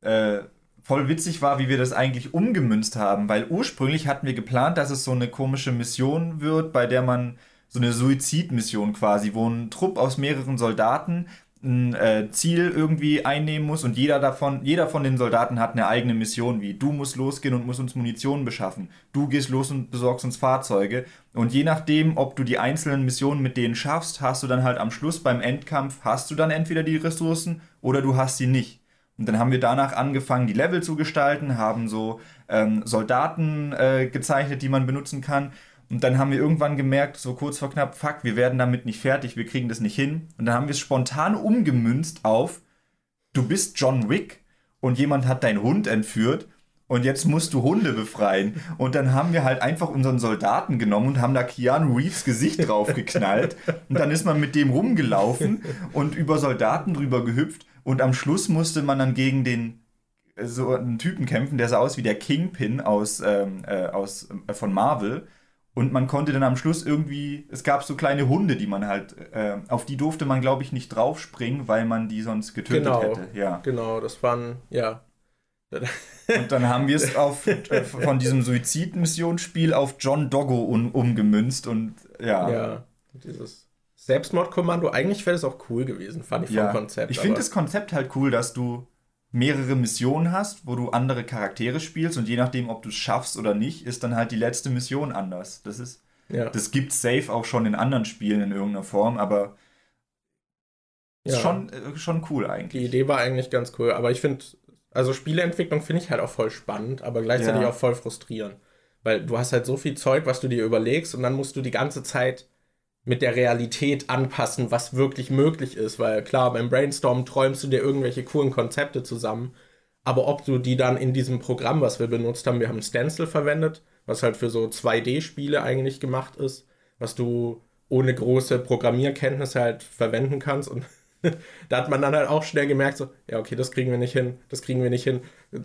äh, voll witzig war, wie wir das eigentlich umgemünzt haben. Weil ursprünglich hatten wir geplant, dass es so eine komische Mission wird, bei der man so eine Suizidmission quasi, wo ein Trupp aus mehreren Soldaten ein äh, Ziel irgendwie einnehmen muss und jeder davon, jeder von den Soldaten hat eine eigene Mission, wie du musst losgehen und musst uns Munition beschaffen, du gehst los und besorgst uns Fahrzeuge. Und je nachdem, ob du die einzelnen Missionen mit denen schaffst, hast du dann halt am Schluss beim Endkampf, hast du dann entweder die Ressourcen oder du hast sie nicht. Und dann haben wir danach angefangen, die Level zu gestalten, haben so ähm, Soldaten äh, gezeichnet, die man benutzen kann und dann haben wir irgendwann gemerkt, so kurz vor knapp, fuck, wir werden damit nicht fertig, wir kriegen das nicht hin. Und dann haben wir es spontan umgemünzt auf, du bist John Wick und jemand hat deinen Hund entführt und jetzt musst du Hunde befreien. Und dann haben wir halt einfach unseren Soldaten genommen und haben da Keanu Reeves Gesicht drauf geknallt. Und dann ist man mit dem rumgelaufen und über Soldaten drüber gehüpft. Und am Schluss musste man dann gegen den so einen Typen kämpfen, der sah aus wie der Kingpin aus, ähm, äh, aus äh, von Marvel. Und man konnte dann am Schluss irgendwie, es gab so kleine Hunde, die man halt, äh, auf die durfte man, glaube ich, nicht draufspringen, weil man die sonst getötet genau, hätte. Ja, genau, das waren, ja. Und dann haben wir es auf, äh, von diesem Suizidmissionsspiel auf John Doggo um, umgemünzt und ja. Ja, dieses Selbstmordkommando, eigentlich wäre das auch cool gewesen, fand ich Ja. vom Konzept. Ich finde das Konzept halt cool, dass du mehrere Missionen hast, wo du andere Charaktere spielst und je nachdem, ob du es schaffst oder nicht, ist dann halt die letzte Mission anders. Das ist, ja. das gibt safe auch schon in anderen Spielen in irgendeiner Form, aber ist Ja. schon, äh, schon cool Die eigentlich. Idee war eigentlich ganz cool, aber ich finde, also Spieleentwicklung finde ich halt auch voll spannend, aber gleichzeitig Ja. auch voll frustrierend. Weil du hast halt so viel Zeug, was du dir überlegst und dann musst du die ganze Zeit mit der Realität anpassen, was wirklich möglich ist. Weil klar, beim Brainstorm träumst du dir irgendwelche coolen Konzepte zusammen, aber ob du die dann in diesem Programm, was wir benutzt haben, wir haben Stencil verwendet, was halt für so 2D-Spiele eigentlich gemacht ist, was du ohne große Programmierkenntnisse halt verwenden kannst und da hat man dann halt auch schnell gemerkt, so, ja, okay, das kriegen wir nicht hin, das kriegen wir nicht hin.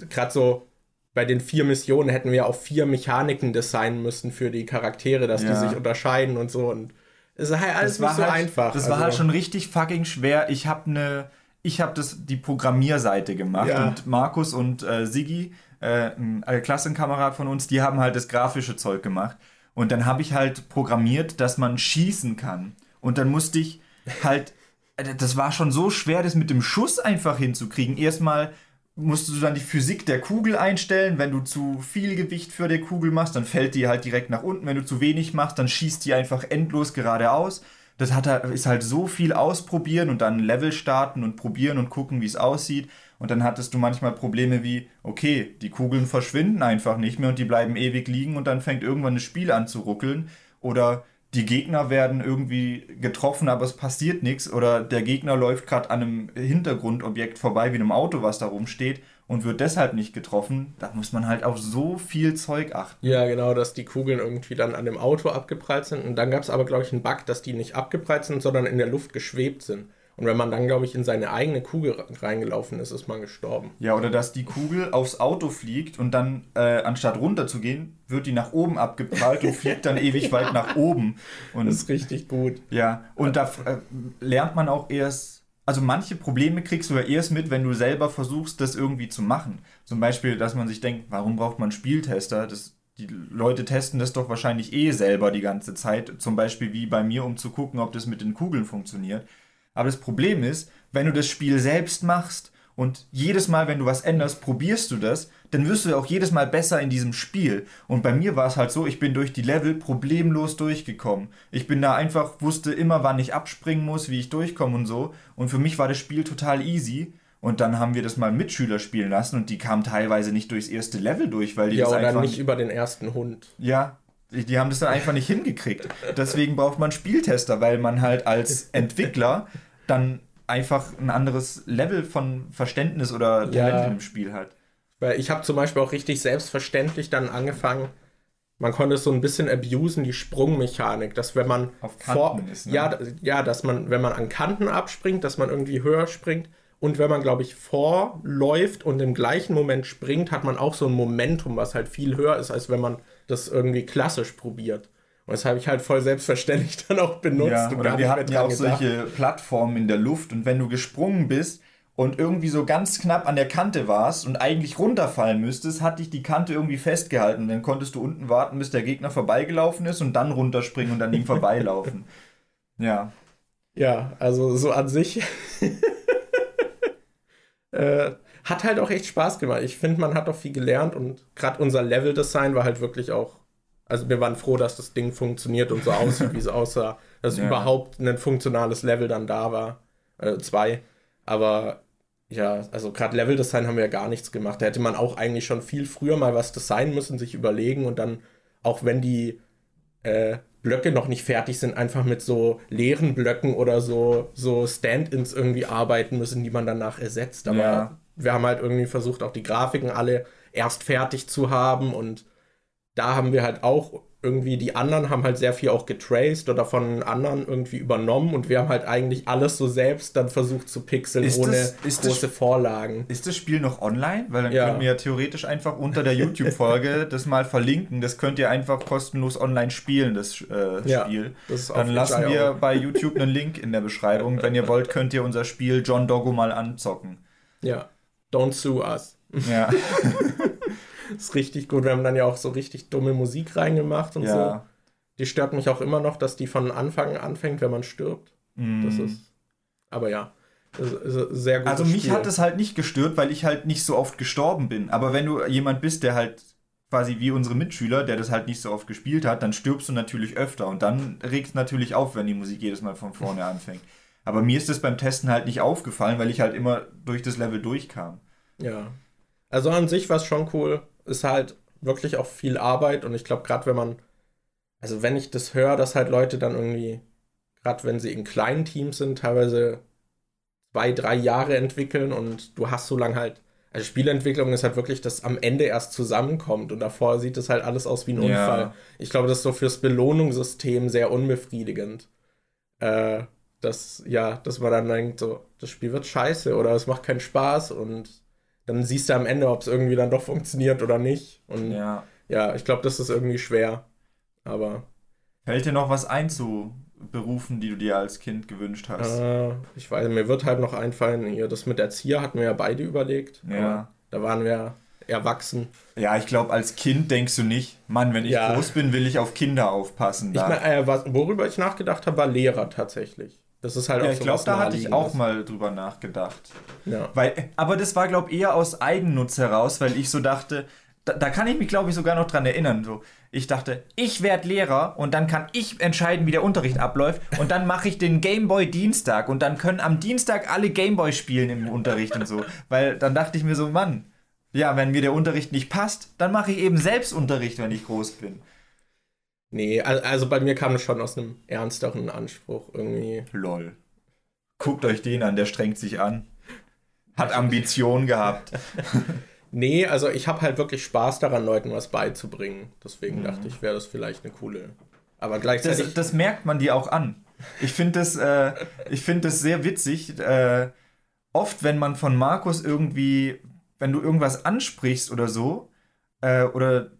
Gerade so bei den vier Missionen hätten wir auch vier Mechaniken designen müssen für die Charaktere, dass die Ja. sich unterscheiden und so. Und es ist halt alles nicht so halt, einfach. Das war Also, halt schon richtig fucking schwer. Ich habe eine, ich habe das die Programmierseite gemacht Ja. und Markus und äh, Sigi, äh, ein Klassenkamerad von uns, die haben halt das grafische Zeug gemacht. Und dann habe ich halt programmiert, dass man schießen kann. Und dann musste ich halt, äh, das war schon so schwer, das mit dem Schuss einfach hinzukriegen. Erstmal musst du dann die Physik der Kugel einstellen. Wenn du zu viel Gewicht für die Kugel machst, dann fällt die halt direkt nach unten. Wenn du zu wenig machst, dann schießt die einfach endlos geradeaus. Das hat, ist halt so viel ausprobieren und dann Level starten und probieren und gucken, wie es aussieht. Und dann hattest du manchmal Probleme wie, okay, die Kugeln verschwinden einfach nicht mehr und die bleiben ewig liegen und dann fängt irgendwann das Spiel an zu ruckeln. Oder die Gegner werden irgendwie getroffen, aber es passiert nichts. Oder der Gegner läuft gerade an einem Hintergrundobjekt vorbei, wie einem Auto, was da rumsteht, und wird deshalb nicht getroffen. Da muss man halt auf so viel Zeug achten. Ja, genau, dass die Kugeln irgendwie dann an dem Auto abgeprallt sind. Und dann gab es aber, glaube ich, einen Bug, dass die nicht abgeprallt sind, sondern in der Luft geschwebt sind. Und wenn man dann, glaube ich, in seine eigene Kugel reingelaufen ist, ist man gestorben. Ja, oder dass die Kugel aufs Auto fliegt und dann, äh, anstatt runter zu gehen, wird die nach oben abgeprallt und fliegt dann ewig weit nach oben. Und Das ist richtig gut. Ja, und da äh, lernt man auch erst, also manche Probleme kriegst du ja erst mit, wenn du selber versuchst, das irgendwie zu machen. Zum Beispiel, dass man sich denkt, warum braucht man Spieltester? Das, die Leute testen das doch wahrscheinlich eh selber die ganze Zeit. Zum Beispiel wie bei mir, um zu gucken, ob das mit den Kugeln funktioniert. Aber das Problem ist, wenn du das Spiel selbst machst und jedes Mal, wenn du was änderst, probierst du das, dann wirst du auch jedes Mal besser in diesem Spiel. Und bei mir war es halt so, ich bin durch die Level problemlos durchgekommen. Ich bin da einfach, wusste immer, wann ich abspringen muss, wie ich durchkomme und so. Und für mich war das Spiel total easy. Und dann haben wir das mal Mitschüler spielen lassen und die kamen teilweise nicht durchs erste Level durch, weil die Ja, das oder einfach nicht über den ersten Hund. ja, die, die haben das dann einfach nicht hingekriegt. Deswegen braucht man Spieltester, weil man halt als Entwickler dann einfach ein anderes Level von Verständnis oder Talent Ja. im Spiel hat. Weil ich habe zum Beispiel auch richtig selbstverständlich dann angefangen, man konnte es so ein bisschen abusen, die Sprungmechanik, dass wenn man Auf Kanten ist, ne? ja, ja, dass man, wenn man an Kanten abspringt, dass man irgendwie höher springt und wenn man, glaube ich, vorläuft und im gleichen Moment springt, hat man auch so ein Momentum, was halt viel höher ist, als wenn man das irgendwie klassisch probiert. Und das habe ich halt voll selbstverständlich dann auch benutzt Ja, und oder wir hatten ja auch gedacht. solche Plattformen in der Luft und wenn du gesprungen bist und irgendwie so ganz knapp an der Kante warst und eigentlich runterfallen müsstest, hat dich die Kante irgendwie festgehalten. Dann konntest du unten warten, bis der Gegner vorbeigelaufen ist und dann runterspringen und an ihm vorbeilaufen. Ja, Ja, also so an sich äh, hat halt auch echt Spaß gemacht. Ich finde, man hat auch viel gelernt und gerade unser Level-Design war halt wirklich auch. Also wir waren froh, dass das Ding funktioniert und so aussieht, wie es aussah. Dass Ja. überhaupt ein funktionales Level dann da war. Äh, zwei. Aber ja, also gerade Level-Design haben wir ja gar nichts gemacht. Da hätte man auch eigentlich schon viel früher mal was designen müssen, sich überlegen und dann, auch wenn die äh, Blöcke noch nicht fertig sind, einfach mit so leeren Blöcken oder so, so Stand-ins irgendwie arbeiten müssen, die man danach ersetzt. Aber Ja. Wir haben halt irgendwie versucht, auch die Grafiken alle erst fertig zu haben und da haben wir halt auch irgendwie, die anderen haben halt sehr viel auch getraced oder von anderen irgendwie übernommen und wir haben halt eigentlich alles so selbst dann versucht zu pixeln, Ist ohne das- ist das- große Vorlagen. Ist das Spiel noch online? Weil dann Ja. können wir ja theoretisch einfach unter der YouTube-Folge das mal verlinken. Das könnt ihr einfach kostenlos online spielen, das äh, Ja, Spiel. das Dann lassen wir bei YouTube einen Link in der Beschreibung. Wenn ihr wollt, könnt ihr unser Spiel John Doggo mal anzocken. Ja, don't sue us. Ja, ist richtig gut. Wir haben dann ja auch so richtig dumme Musik reingemacht und so. ja. Die stört mich auch immer noch, dass die von Anfang anfängt, wenn man stirbt. Mm. Das ist. Aber ja. Das ist sehr gut. Also mich Spiel. hat es halt nicht gestört, weil ich halt nicht so oft gestorben bin. Aber wenn du jemand bist, der halt quasi wie unsere Mitschüler, der das halt nicht so oft gespielt hat, dann stirbst du natürlich öfter. Und dann regt es natürlich auf, wenn die Musik jedes Mal von vorne anfängt. Aber mir ist das beim Testen halt nicht aufgefallen, weil ich halt immer durch das Level durchkam. Ja. Also an sich war es schon cool. Ist halt wirklich auch viel Arbeit und ich glaube, gerade wenn man, also wenn ich das höre, dass halt Leute dann irgendwie, gerade wenn sie in kleinen Teams sind, teilweise zwei, drei Jahre entwickeln und du hast so lange halt, also Spielentwicklung ist halt wirklich, dass am Ende erst zusammenkommt und davor sieht es halt alles aus wie ein ja. Unfall. Ich glaube, das ist so fürs Belohnungssystem sehr unbefriedigend. Äh, dass, ja, dass man dann denkt, so, das Spiel wird scheiße oder es macht keinen Spaß und dann siehst du am Ende, ob es irgendwie dann doch funktioniert oder nicht. Und ja, ja ich glaube, das ist irgendwie schwer. Aber. Fällt dir noch was ein zu Berufen, die du dir als Kind gewünscht hast? Äh, ich weiß, mir wird halt noch einfallen, hier, das mit Erzieher hatten wir ja beide überlegt. Ja. Da waren wir erwachsen. Ja, ich glaube, als Kind denkst du nicht, Mann, wenn ich ja. groß bin, will ich auf Kinder aufpassen. Ich mein, äh, was, worüber ich nachgedacht habe, war Lehrer tatsächlich. Das ist halt ja, auch ich so glaube, da hatte ich auch mal drüber nachgedacht. Ja. Weil, aber das war, glaube ich, eher aus Eigennutz heraus, weil ich so dachte, da, da kann ich mich, glaube ich, sogar noch dran erinnern. So, ich dachte, ich werde Lehrer und dann kann ich entscheiden, wie der Unterricht abläuft und dann mache ich den Gameboy Dienstag und dann können am Dienstag alle Gameboy spielen im Unterricht und so. Weil dann dachte ich mir so, Mann, ja, wenn mir der Unterricht nicht passt, dann mache ich eben selbst Unterricht, wenn ich groß bin. Nee, also bei mir kam es schon aus einem ernsteren Anspruch irgendwie. Lol. Guckt euch den an, der strengt sich an. Hat Ambition gehabt. nee, also ich habe halt wirklich Spaß daran, Leuten was beizubringen. Deswegen mhm. dachte ich, wäre das vielleicht eine coole. Aber gleichzeitig. Das, das merkt man dir auch an. Ich finde das, äh, find das sehr witzig. Äh, oft, wenn man von Markus irgendwie, wenn du irgendwas ansprichst oder so, äh, oder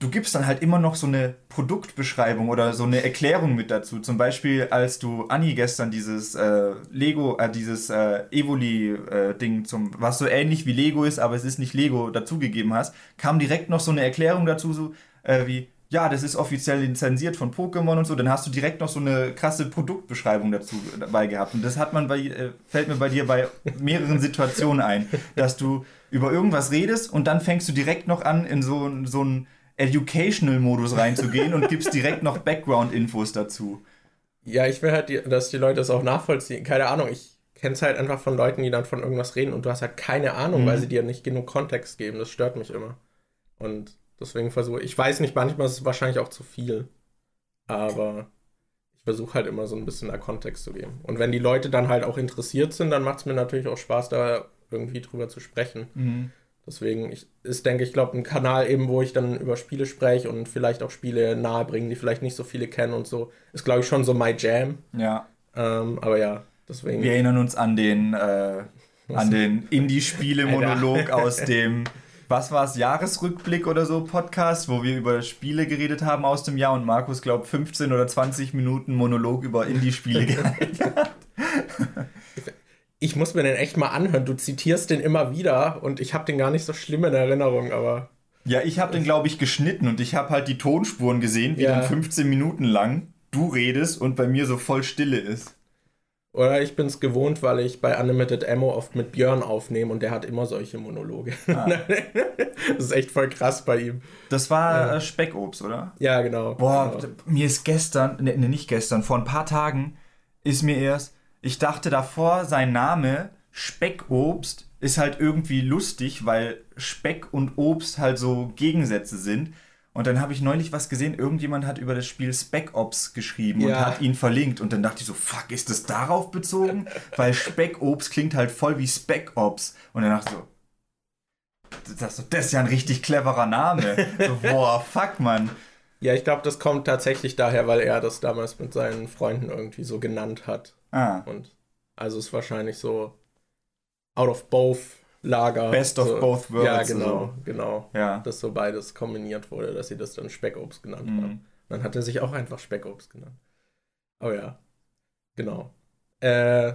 du gibst dann halt immer noch so eine Produktbeschreibung oder so eine Erklärung mit dazu. Zum Beispiel, als du Anni gestern dieses äh, Lego, äh, dieses äh, Evoli-Ding äh, zum, was so ähnlich wie Lego ist, aber es ist nicht Lego, dazugegeben hast, kam direkt noch so eine Erklärung dazu, so äh, wie, ja, das ist offiziell lizenziert von Pokémon und so, dann hast du direkt noch so eine krasse Produktbeschreibung dazu dabei gehabt. Und das hat man bei, äh, fällt mir bei dir bei mehreren Situationen ein, dass du über irgendwas redest und dann fängst du direkt noch an in so, so ein Educational-Modus reinzugehen und gibst direkt noch Background-Infos dazu. Ja, ich will halt, dass die Leute das auch nachvollziehen. Keine Ahnung, ich kenne es halt einfach von Leuten, die dann von irgendwas reden und du hast halt keine Ahnung, mhm. weil sie dir nicht genug Kontext geben. Das stört mich immer. Und deswegen versuche ich, weiß nicht, manchmal ist es wahrscheinlich auch zu viel. Aber ich versuche halt immer so ein bisschen da Kontext zu geben. Und wenn die Leute dann halt auch interessiert sind, dann macht es mir natürlich auch Spaß, da irgendwie drüber zu sprechen. Mhm. Deswegen ich, ist, denke ich, glaube ein Kanal eben, wo ich dann über Spiele spreche und vielleicht auch Spiele nahebringen, die vielleicht nicht so viele kennen und so. Ist, glaube ich, schon so my Jam. Ja. Ähm, aber ja, deswegen. Wir erinnern uns an den, äh, an den Indie-Spiele-Monolog aus dem, was war es, Jahresrückblick oder so Podcast, wo wir über Spiele geredet haben aus dem Jahr und Markus, glaube 15 oder 20 Minuten Monolog über Indie-Spiele gehalten hat ich muss mir den echt mal anhören. Du zitierst den immer wieder und ich habe den gar nicht so schlimm in Erinnerung, aber. Ja, ich habe den, glaube ich, geschnitten und ich habe halt die Tonspuren gesehen, wie ja. dann 15 Minuten lang du redest und bei mir so voll Stille ist. Oder ich bin es gewohnt, weil ich bei Unlimited Ammo oft mit Björn aufnehme und der hat immer solche Monologe. Ah. das ist echt voll krass bei ihm. Das war ja. Äh, Speckobst, oder? Ja, genau. Boah, genau. mir ist gestern, ne, ne, nicht gestern, vor ein paar Tagen ist mir erst ich dachte davor, sein Name Speckobst ist halt irgendwie lustig, weil Speck und Obst halt so Gegensätze sind. Und dann habe ich neulich was gesehen, irgendjemand hat über das Spiel Spec Ops geschrieben ja. und hat ihn verlinkt. Und dann dachte ich so, fuck, ist das darauf bezogen? Weil Speckobst klingt halt voll wie Spec Ops. Und dann dachte ich so, das, das ist ja ein richtig cleverer Name. So, boah, fuck, Mann. Ja, ich glaube, das kommt tatsächlich daher, weil er das damals mit seinen Freunden irgendwie so genannt hat. Ah. Und also ist wahrscheinlich so out of both Lager. Best of so. both worlds. Ja, genau, genau. Ja. Dass so beides kombiniert wurde, dass sie das dann Speckobst genannt mhm. haben. Dann hat er sich auch einfach Speckobst genannt. Oh ja, genau. Äh,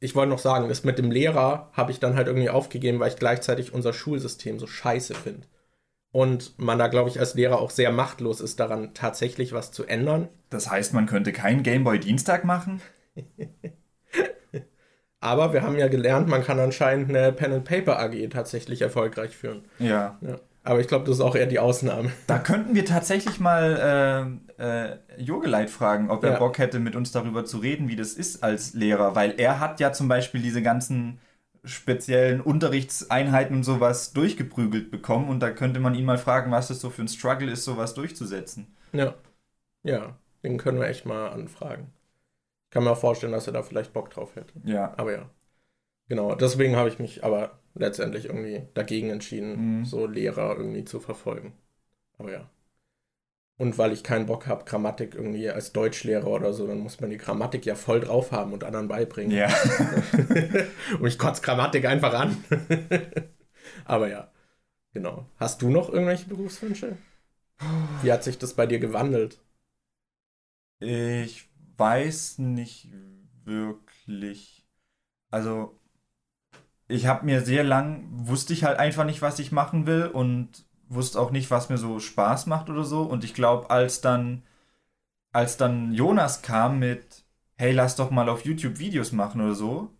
ich wollte noch sagen, das mit dem Lehrer habe ich dann halt irgendwie aufgegeben, weil ich gleichzeitig unser Schulsystem so scheiße finde. Und man da, glaube ich, als Lehrer auch sehr machtlos ist, daran tatsächlich was zu ändern. Das heißt, man könnte keinen Gameboy Dienstag machen? Aber wir haben ja gelernt, man kann anscheinend eine Pen and Paper AG tatsächlich erfolgreich führen. Ja. ja. Aber ich glaube, das ist auch eher die Ausnahme. Da könnten wir tatsächlich mal äh, äh, Jogeleit fragen, ob er ja. Bock hätte, mit uns darüber zu reden, wie das ist als Lehrer. Weil er hat ja zum Beispiel diese ganzen speziellen Unterrichtseinheiten sowas durchgeprügelt bekommen. Und da könnte man ihn mal fragen, was das so für ein Struggle ist, sowas durchzusetzen. Ja. Ja, den können wir echt mal anfragen. Ich kann mir auch vorstellen, dass er da vielleicht Bock drauf hätte. Ja. Aber ja. Genau, deswegen habe ich mich aber letztendlich irgendwie dagegen entschieden, mhm. so Lehrer irgendwie zu verfolgen. Aber ja. Und weil ich keinen Bock habe, Grammatik irgendwie als Deutschlehrer oder so, dann muss man die Grammatik ja voll drauf haben und anderen beibringen. Ja. und ich kotze Grammatik einfach an. Aber ja, genau. Hast du noch irgendwelche Berufswünsche? Wie hat sich das bei dir gewandelt? Ich weiß nicht wirklich. Also, ich habe mir sehr lang, wusste ich halt einfach nicht, was ich machen will und wusste auch nicht, was mir so Spaß macht oder so. Und ich glaube, als dann, als dann Jonas kam mit, hey, lass doch mal auf YouTube Videos machen oder so,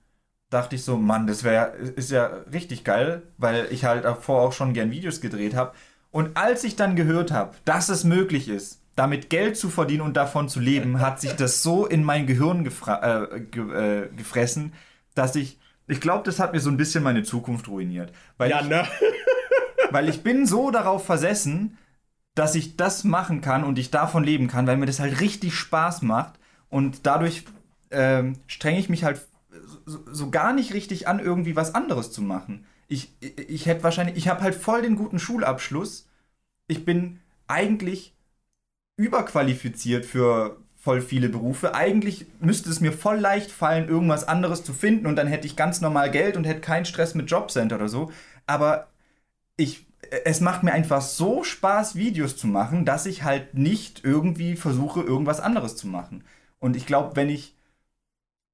dachte ich so, Mann, das wäre, ist ja richtig geil, weil ich halt davor auch schon gern Videos gedreht habe. Und als ich dann gehört habe, dass es möglich ist, damit Geld zu verdienen und davon zu leben, hat sich das so in mein Gehirn äh, ge äh, gefressen, dass ich, ich glaube, das hat mir so ein bisschen meine Zukunft ruiniert. Weil ja, ich, ne? Weil ich bin so darauf versessen, dass ich das machen kann und ich davon leben kann, weil mir das halt richtig Spaß macht und dadurch ähm, strenge ich mich halt so, so, gar nicht richtig an, irgendwie was anderes zu machen. Ich, ich, ich hätte wahrscheinlich, ich habe halt voll den guten Schulabschluss. Ich bin eigentlich überqualifiziert für voll viele Berufe. Eigentlich müsste es mir voll leicht fallen, irgendwas anderes zu finden und dann hätte ich ganz normal Geld und hätte keinen Stress mit Jobcenter oder so. Aber ich, es macht mir einfach so Spaß, Videos zu machen, dass ich halt nicht irgendwie versuche, irgendwas anderes zu machen. Und ich glaube, wenn ich,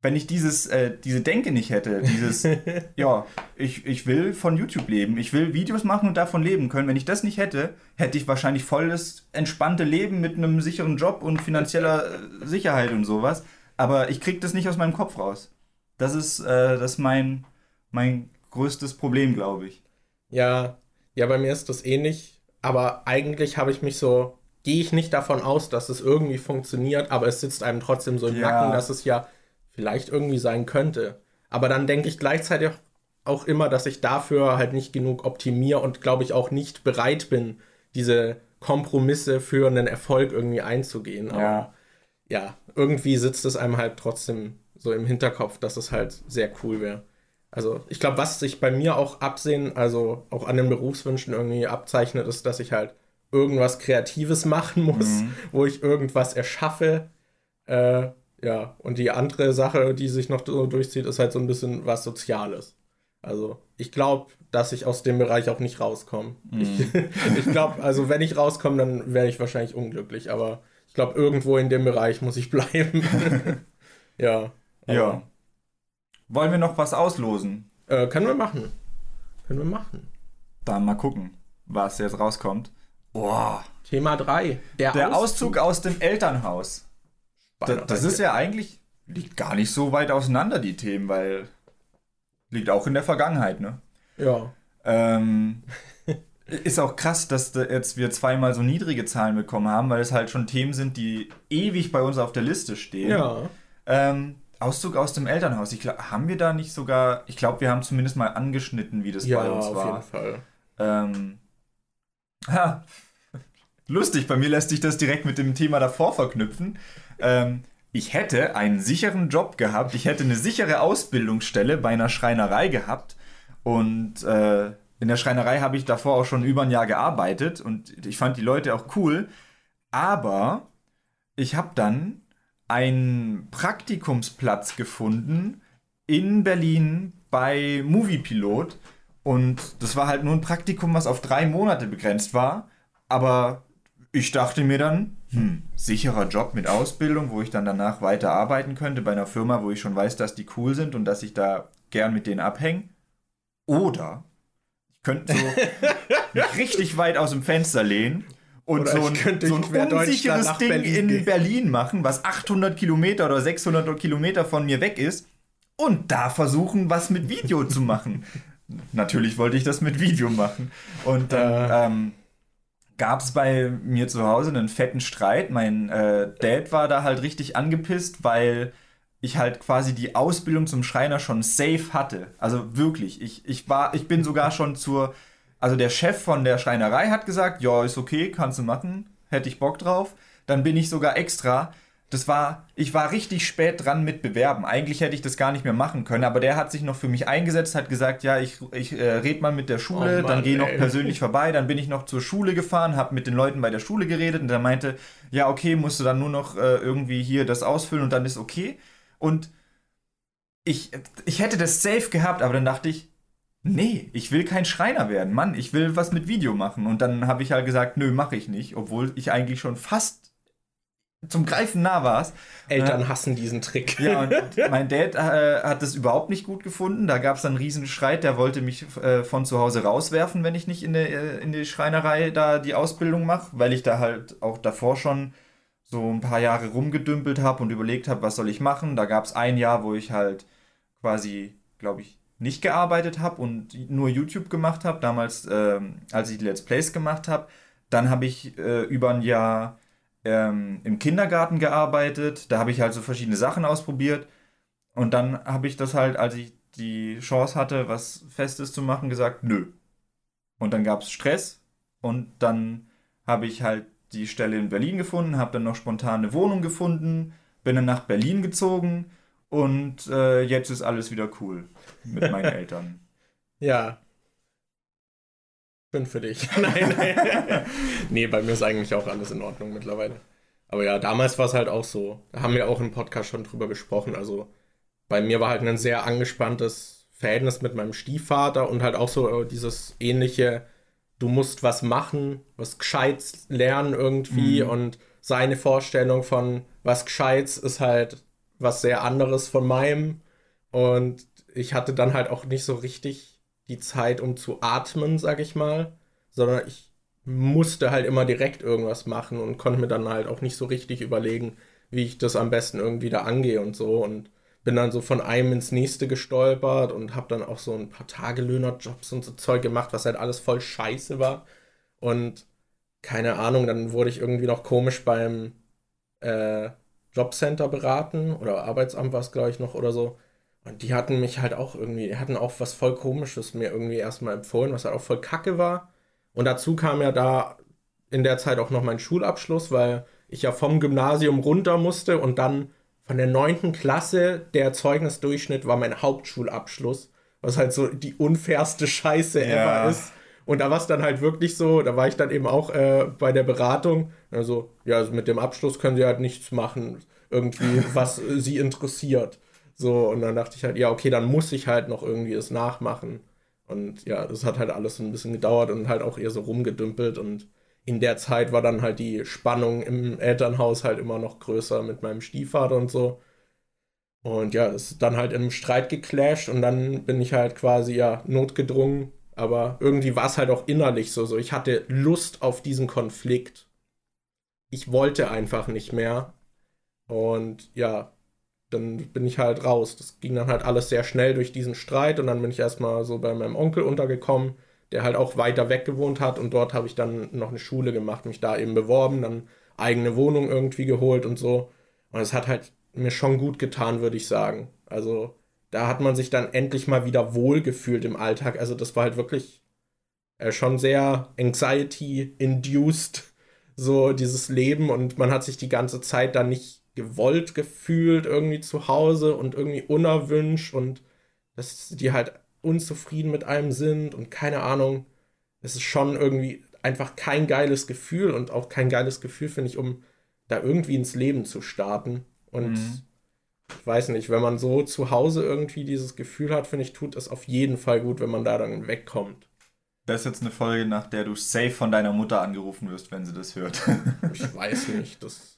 wenn ich dieses, äh, diese Denke nicht hätte, dieses, ja, ich, ich will von YouTube leben, ich will Videos machen und davon leben können, wenn ich das nicht hätte, hätte ich wahrscheinlich volles, entspannte Leben mit einem sicheren Job und finanzieller äh, Sicherheit und sowas. Aber ich kriege das nicht aus meinem Kopf raus. Das ist, äh, das ist mein, mein größtes Problem, glaube ich. Ja, ja, bei mir ist das ähnlich, aber eigentlich habe ich mich so, gehe ich nicht davon aus, dass es irgendwie funktioniert, aber es sitzt einem trotzdem so im ja. Nacken, dass es ja vielleicht irgendwie sein könnte. Aber dann denke ich gleichzeitig auch immer, dass ich dafür halt nicht genug optimiere und glaube ich auch nicht bereit bin, diese Kompromisse für einen Erfolg irgendwie einzugehen. Aber ja, ja irgendwie sitzt es einem halt trotzdem so im Hinterkopf, dass es halt sehr cool wäre. Also ich glaube, was sich bei mir auch absehen, also auch an den Berufswünschen irgendwie abzeichnet, ist, dass ich halt irgendwas Kreatives machen muss, mhm. wo ich irgendwas erschaffe. Äh, ja, und die andere Sache, die sich noch so durchzieht, ist halt so ein bisschen was Soziales. Also ich glaube, dass ich aus dem Bereich auch nicht rauskomme. Mhm. Ich, ich glaube, also wenn ich rauskomme, dann wäre ich wahrscheinlich unglücklich, aber ich glaube, irgendwo in dem Bereich muss ich bleiben. ja. Ja. Wollen wir noch was auslosen? Äh, können wir machen. Können wir machen. Dann mal gucken, was jetzt rauskommt. Boah. Thema 3. Der, Der Auszug. Auszug. aus dem Elternhaus. Da, das ist ja eigentlich, liegt gar nicht so weit auseinander, die Themen, weil liegt auch in der Vergangenheit, ne? Ja. Ähm, ist auch krass, dass jetzt wir zweimal so niedrige Zahlen bekommen haben, weil es halt schon Themen sind, die ewig bei uns auf der Liste stehen. Ja. Ähm, Auszug aus dem Elternhaus. Ich glaub, haben wir da nicht sogar. Ich glaube, wir haben zumindest mal angeschnitten, wie das ja, bei uns war. Ja, auf jeden Fall. Ähm, ha, lustig, bei mir lässt sich das direkt mit dem Thema davor verknüpfen. Ähm, ich hätte einen sicheren Job gehabt, ich hätte eine sichere Ausbildungsstelle bei einer Schreinerei gehabt und äh, in der Schreinerei habe ich davor auch schon über ein Jahr gearbeitet und ich fand die Leute auch cool, aber ich habe dann einen Praktikumsplatz gefunden in Berlin bei Moviepilot. Und das war halt nur ein Praktikum, was auf drei Monate begrenzt war. Aber ich dachte mir dann, hm, sicherer Job mit Ausbildung, wo ich dann danach weiter arbeiten könnte bei einer Firma, wo ich schon weiß, dass die cool sind und dass ich da gern mit denen abhänge. Oder Ich könnte so mich richtig weit aus dem Fenster lehnen und so ein, so ein unsicheres Ding Berlin in Berlin machen, was 800 Kilometer oder 600 Kilometer von mir weg ist und da versuchen, was mit Video zu machen. Natürlich wollte ich das mit Video machen. Und dann äh. ähm, gab es bei mir zu Hause einen fetten Streit. Mein äh, Dad war da halt richtig angepisst, weil ich halt quasi die Ausbildung zum Schreiner schon safe hatte. Also wirklich, ich, ich war, ich bin sogar schon zur, also der Chef von der Schreinerei hat gesagt, ja, ist okay, kannst du machen, hätte ich Bock drauf. Dann bin ich sogar extra das war, ich war richtig spät dran mit Bewerben. Eigentlich hätte ich das gar nicht mehr machen können, aber der hat sich noch für mich eingesetzt, hat gesagt, ja, ich, ich äh, red mal mit der Schule, oh Mann, dann gehe noch persönlich vorbei. Dann bin ich noch zur Schule gefahren, habe mit den Leuten bei der Schule geredet und der meinte, ja, okay, musst du dann nur noch äh, irgendwie hier das ausfüllen und dann ist okay. Und ich, ich hätte das safe gehabt, aber dann dachte ich, nee, ich will kein Schreiner werden. Mann, ich will was mit Video machen. Und dann habe ich halt gesagt, nö, mache ich nicht, obwohl ich eigentlich schon fast zum Greifen nah warst. Eltern äh, hassen diesen Trick. Ja, und mein Dad äh, hat das überhaupt nicht gut gefunden. Da gab es einen riesen Streit. Der wollte mich äh, von zu Hause rauswerfen, wenn ich nicht in, der, äh, in die Schreinerei da die Ausbildung mache, weil ich da halt auch davor schon so ein paar Jahre rumgedümpelt habe und überlegt habe, was soll ich machen. Da gab es ein Jahr, wo ich halt quasi, glaube ich, nicht gearbeitet habe und nur YouTube gemacht habe, damals, ähm, als ich die Let's Plays gemacht habe. Dann habe ich äh, über ein Jahr ähm, im Kindergarten gearbeitet. Da habe ich halt so verschiedene Sachen ausprobiert. Und dann habe ich das halt, als ich die Chance hatte, was Festes zu machen, gesagt, nö. Und dann gab es Stress. Und dann habe ich halt die Stelle in Berlin gefunden, habe dann noch spontan eine Wohnung gefunden, bin dann nach Berlin gezogen und äh, jetzt ist alles wieder cool mit meinen Eltern. Ja, bin für dich. nein, nein. nee, bei mir ist eigentlich auch alles in Ordnung mittlerweile. Aber ja, damals war es halt auch so. Da haben wir auch im Podcast schon drüber gesprochen. Also bei mir war halt ein sehr angespanntes Verhältnis mit meinem Stiefvater und halt auch so äh, dieses ähnliche, du musst was machen, was Gescheites lernen irgendwie mhm. und seine Vorstellung von was Gescheites ist halt was sehr anderes von meinem. Und ich hatte dann halt auch nicht so richtig die Zeit, um zu atmen, sag ich mal, sondern ich musste halt immer direkt irgendwas machen und konnte mir dann halt auch nicht so richtig überlegen, wie ich das am besten irgendwie da angehe und so und bin dann so von einem ins nächste gestolpert und habe dann auch so ein paar Tagelöhnerjobs und so Zeug gemacht, was halt alles voll scheiße war und keine Ahnung, dann wurde ich irgendwie noch komisch beim äh, Jobcenter beraten oder Arbeitsamt war es, glaube ich, noch oder so. Und die hatten mich halt auch irgendwie, die hatten auch was voll Komisches mir irgendwie erstmal empfohlen, was halt auch voll kacke war. Und dazu kam ja da in der Zeit auch noch mein Schulabschluss, weil ich ja vom Gymnasium runter musste und dann von der neunten Klasse der Zeugnisdurchschnitt war mein Hauptschulabschluss, was halt so die unfairste Scheiße ja. ever ist. Und da war es dann halt wirklich so, da war ich dann eben auch äh, bei der Beratung, also ja, also mit dem Abschluss können sie halt nichts machen, irgendwie, was sie interessiert. So, und dann dachte ich halt, ja, okay, dann muss ich halt noch irgendwie es nachmachen. Und ja, das hat halt alles ein bisschen gedauert und halt auch eher so rumgedümpelt. Und in der Zeit war dann halt die Spannung im Elternhaus halt immer noch größer mit meinem Stiefvater und so. Und ja, es ist dann halt im Streit geclasht und dann bin ich halt quasi ja notgedrungen. Aber irgendwie war es halt auch innerlich so, so. Ich hatte Lust auf diesen Konflikt. Ich wollte einfach nicht mehr. Und ja, dann bin ich halt raus. Das ging dann halt alles sehr schnell durch diesen Streit und dann bin ich erstmal so bei meinem Onkel untergekommen, der halt auch weiter weg gewohnt hat und dort habe ich dann noch eine Schule gemacht, mich da eben beworben, dann eigene Wohnung irgendwie geholt und so. Und es hat halt mir schon gut getan, würde ich sagen. Also da hat man sich dann endlich mal wieder wohl gefühlt im Alltag. Also das war halt wirklich äh, schon sehr anxiety-induced, so dieses Leben und man hat sich die ganze Zeit dann nicht gewollt gefühlt irgendwie zu Hause und irgendwie unerwünscht und dass die halt unzufrieden mit einem sind und keine Ahnung. Es ist schon irgendwie einfach kein geiles Gefühl und auch kein geiles Gefühl, finde ich, um da irgendwie ins Leben zu starten. Und mhm. Ich weiß nicht, wenn man so zu Hause irgendwie dieses Gefühl hat, finde ich, tut es auf jeden Fall gut, wenn man da dann wegkommt. Das ist jetzt eine Folge, nach der du safe von deiner Mutter angerufen wirst, wenn sie das hört. ich weiß nicht, das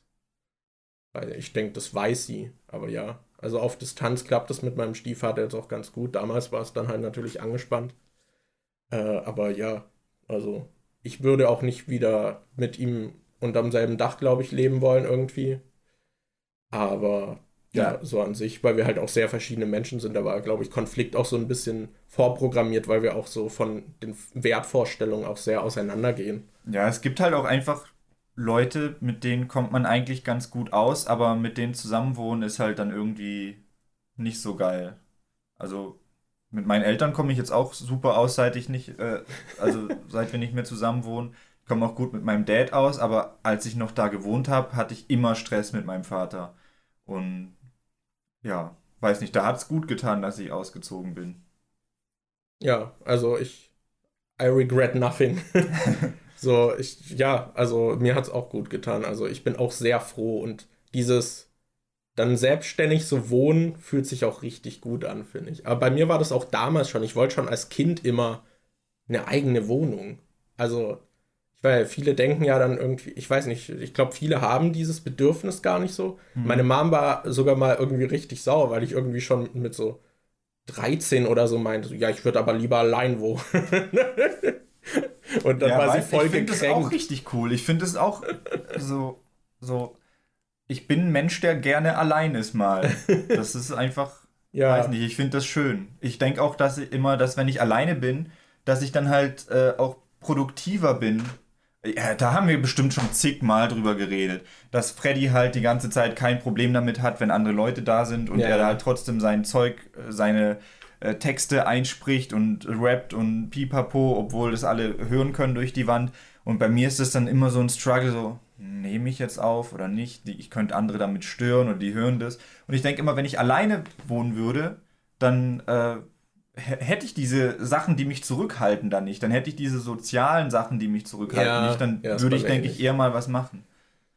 ich denke, das weiß sie. Aber ja, also auf Distanz klappt es mit meinem Stiefvater jetzt auch ganz gut. Damals war es dann halt natürlich angespannt. Äh, aber ja, also ich würde auch nicht wieder mit ihm unterm selben Dach, glaube ich, leben wollen irgendwie. Aber ja, so an sich, weil wir halt auch sehr verschiedene Menschen sind, da war, glaube ich, Konflikt auch so ein bisschen vorprogrammiert, weil wir auch so von den Wertvorstellungen auch sehr auseinandergehen. Ja, es gibt halt auch einfach Leute, mit denen kommt man eigentlich ganz gut aus, aber mit denen zusammenwohnen ist halt dann irgendwie nicht so geil. Also mit meinen Eltern komme ich jetzt auch super aus, seit ich nicht, äh, also seit wir nicht mehr zusammen wohnen. Ich komme auch gut mit meinem Dad aus, aber als ich noch da gewohnt habe, hatte ich immer Stress mit meinem Vater. Und ja, weiß nicht, da hat es gut getan, dass ich ausgezogen bin. Ja, also ich, I regret nothing. so, ich, ja, also mir hat es auch gut getan. Also ich bin auch sehr froh und dieses dann selbstständig so wohnen fühlt sich auch richtig gut an, finde ich. Aber bei mir war das auch damals schon. Ich wollte schon als Kind immer eine eigene Wohnung. Also, weiß, viele denken ja dann irgendwie, ich weiß nicht, ich glaube, viele haben dieses Bedürfnis gar nicht so. Mhm. Meine Mom war sogar mal irgendwie richtig sauer, weil ich irgendwie schon mit so 13 oder so meinte, ja, ich würde aber lieber allein wohnen. Und dann ja, war sie voll ich gekränkt. Ich finde das auch richtig cool. Ich finde es auch so, so ich bin ein Mensch, der gerne allein ist mal. Das ist einfach, ja. weiß nicht, ich finde das schön. Ich denke auch, dass ich immer, dass wenn ich alleine bin, dass ich dann halt äh, auch produktiver bin. Ja, da haben wir bestimmt schon zigmal drüber geredet, dass Freddy halt die ganze Zeit kein Problem damit hat, wenn andere Leute da sind und ja. er halt trotzdem sein Zeug, äh, seine äh, Texte einspricht und rappt und pipapo, obwohl das alle hören können durch die Wand. Und bei mir ist es dann immer so ein Struggle, so, nehme ich jetzt auf oder nicht? Ich könnte andere damit stören und die hören das. Und ich denke immer, wenn ich alleine wohnen würde, dann äh, hätte ich diese Sachen, die mich zurückhalten, dann nicht. Dann hätte ich diese sozialen Sachen, die mich zurückhalten, ja, nicht. Dann ja, würde ich, denke ich, eher mal was machen.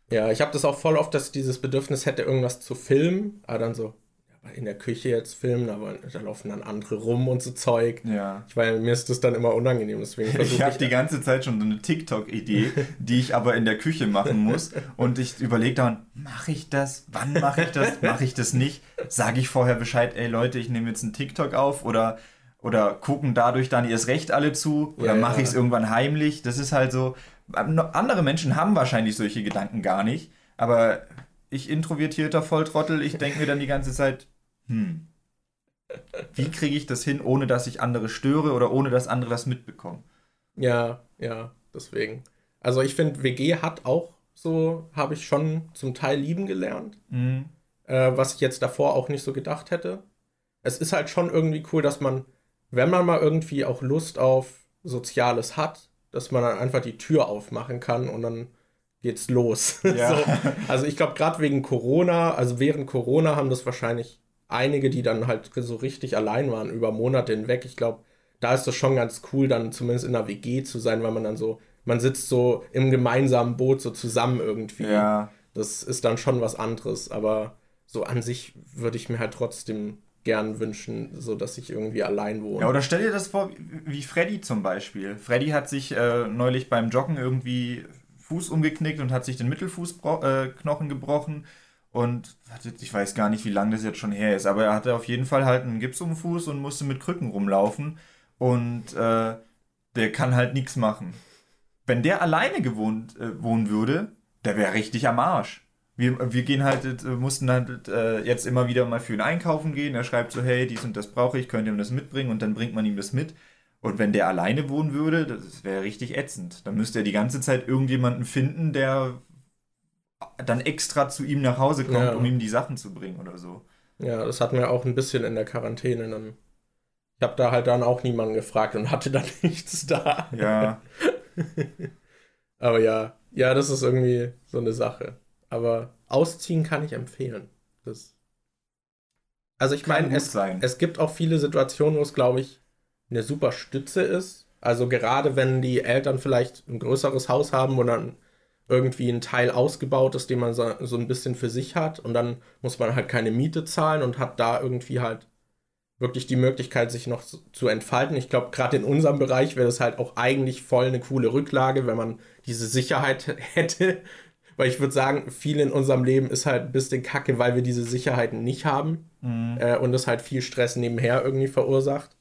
Ja, ich habe das auch voll oft, dass ich dieses Bedürfnis hätte, irgendwas zu filmen, aber dann so, in der Küche jetzt filmen, aber da laufen dann andere rum und so Zeug. Ja. Ich meine, mir ist das dann immer unangenehm, deswegen Ich habe die ganze Zeit schon so eine TikTok-Idee, die ich aber in der Küche machen muss. Und ich überlege dann, mache ich das? Wann mache ich das? Mache ich das nicht? Sage ich vorher Bescheid, ey Leute, ich nehme jetzt einen TikTok auf oder oder gucken dadurch dann erst recht alle zu oder ja, mache ich es irgendwann heimlich. Das ist halt so. Andere Menschen haben wahrscheinlich solche Gedanken gar nicht, aber ich introvertierter Volltrottel, ich denke mir dann die ganze Zeit, hm, wie kriege ich das hin, ohne dass ich andere störe oder ohne dass andere das mitbekommen? Ja, ja, deswegen. Also ich finde, WG hat auch so, habe ich schon zum Teil lieben gelernt, mhm. äh, was ich jetzt davor auch nicht so gedacht hätte. Es ist halt schon irgendwie cool, dass man, wenn man mal irgendwie auch Lust auf Soziales hat, dass man dann einfach die Tür aufmachen kann und dann geht's los. Ja. so. Also ich glaube, gerade wegen Corona, also während Corona haben das wahrscheinlich einige, die dann halt so richtig allein waren über Monate hinweg. Ich glaube, da ist das schon ganz cool, dann zumindest in einer WG zu sein, weil man dann so, man sitzt so im gemeinsamen Boot so zusammen irgendwie. Ja. Das ist dann schon was anderes, aber so an sich würde ich mir halt trotzdem gern wünschen, so dass ich irgendwie allein wohne. Ja, oder stell dir das vor, wie Freddy zum Beispiel. Freddy hat sich äh, neulich beim Joggen irgendwie Fuß umgeknickt und hat sich den Mittelfußknochen äh, gebrochen und ich weiß gar nicht, wie lange das jetzt schon her ist, aber er hatte auf jeden Fall halt einen Gips um den Fuß und musste mit Krücken rumlaufen. Und äh, der kann halt nichts machen. Wenn der alleine gewohnt, äh, wohnen würde, der wäre richtig am Arsch. Wir, wir gehen halt, äh, mussten halt äh, jetzt immer wieder mal für ihn einkaufen gehen. Er schreibt so, hey, dies und das brauche ich, könnt ihr ihm das mitbringen? Und dann bringt man ihm das mit. Und wenn der alleine wohnen würde, das wäre richtig ätzend. Dann müsste er die ganze Zeit irgendjemanden finden, der dann extra zu ihm nach Hause kommt, ja. um ihm die Sachen zu bringen oder so. Ja, das hatten wir auch ein bisschen in der Quarantäne. Dann, ich habe da halt dann auch niemanden gefragt und hatte dann nichts da. Ja. Aber ja, ja, das ist irgendwie so eine Sache. Aber ausziehen kann ich empfehlen. Das also ich meine, es, es gibt auch viele Situationen, wo es, glaube ich, eine super Stütze ist. Also gerade wenn die Eltern vielleicht ein größeres Haus haben, wo dann irgendwie ein Teil ausgebaut ist, den man so, so ein bisschen für sich hat und dann muss man halt keine Miete zahlen und hat da irgendwie halt wirklich die Möglichkeit, sich noch zu, entfalten. Ich glaube, gerade in unserem Bereich wäre das halt auch eigentlich voll eine coole Rücklage, wenn man diese Sicherheit hätte. Weil ich würde sagen, viel in unserem Leben ist halt ein bisschen kacke, weil wir diese Sicherheiten nicht haben mhm. äh, und das halt viel Stress nebenher irgendwie verursacht.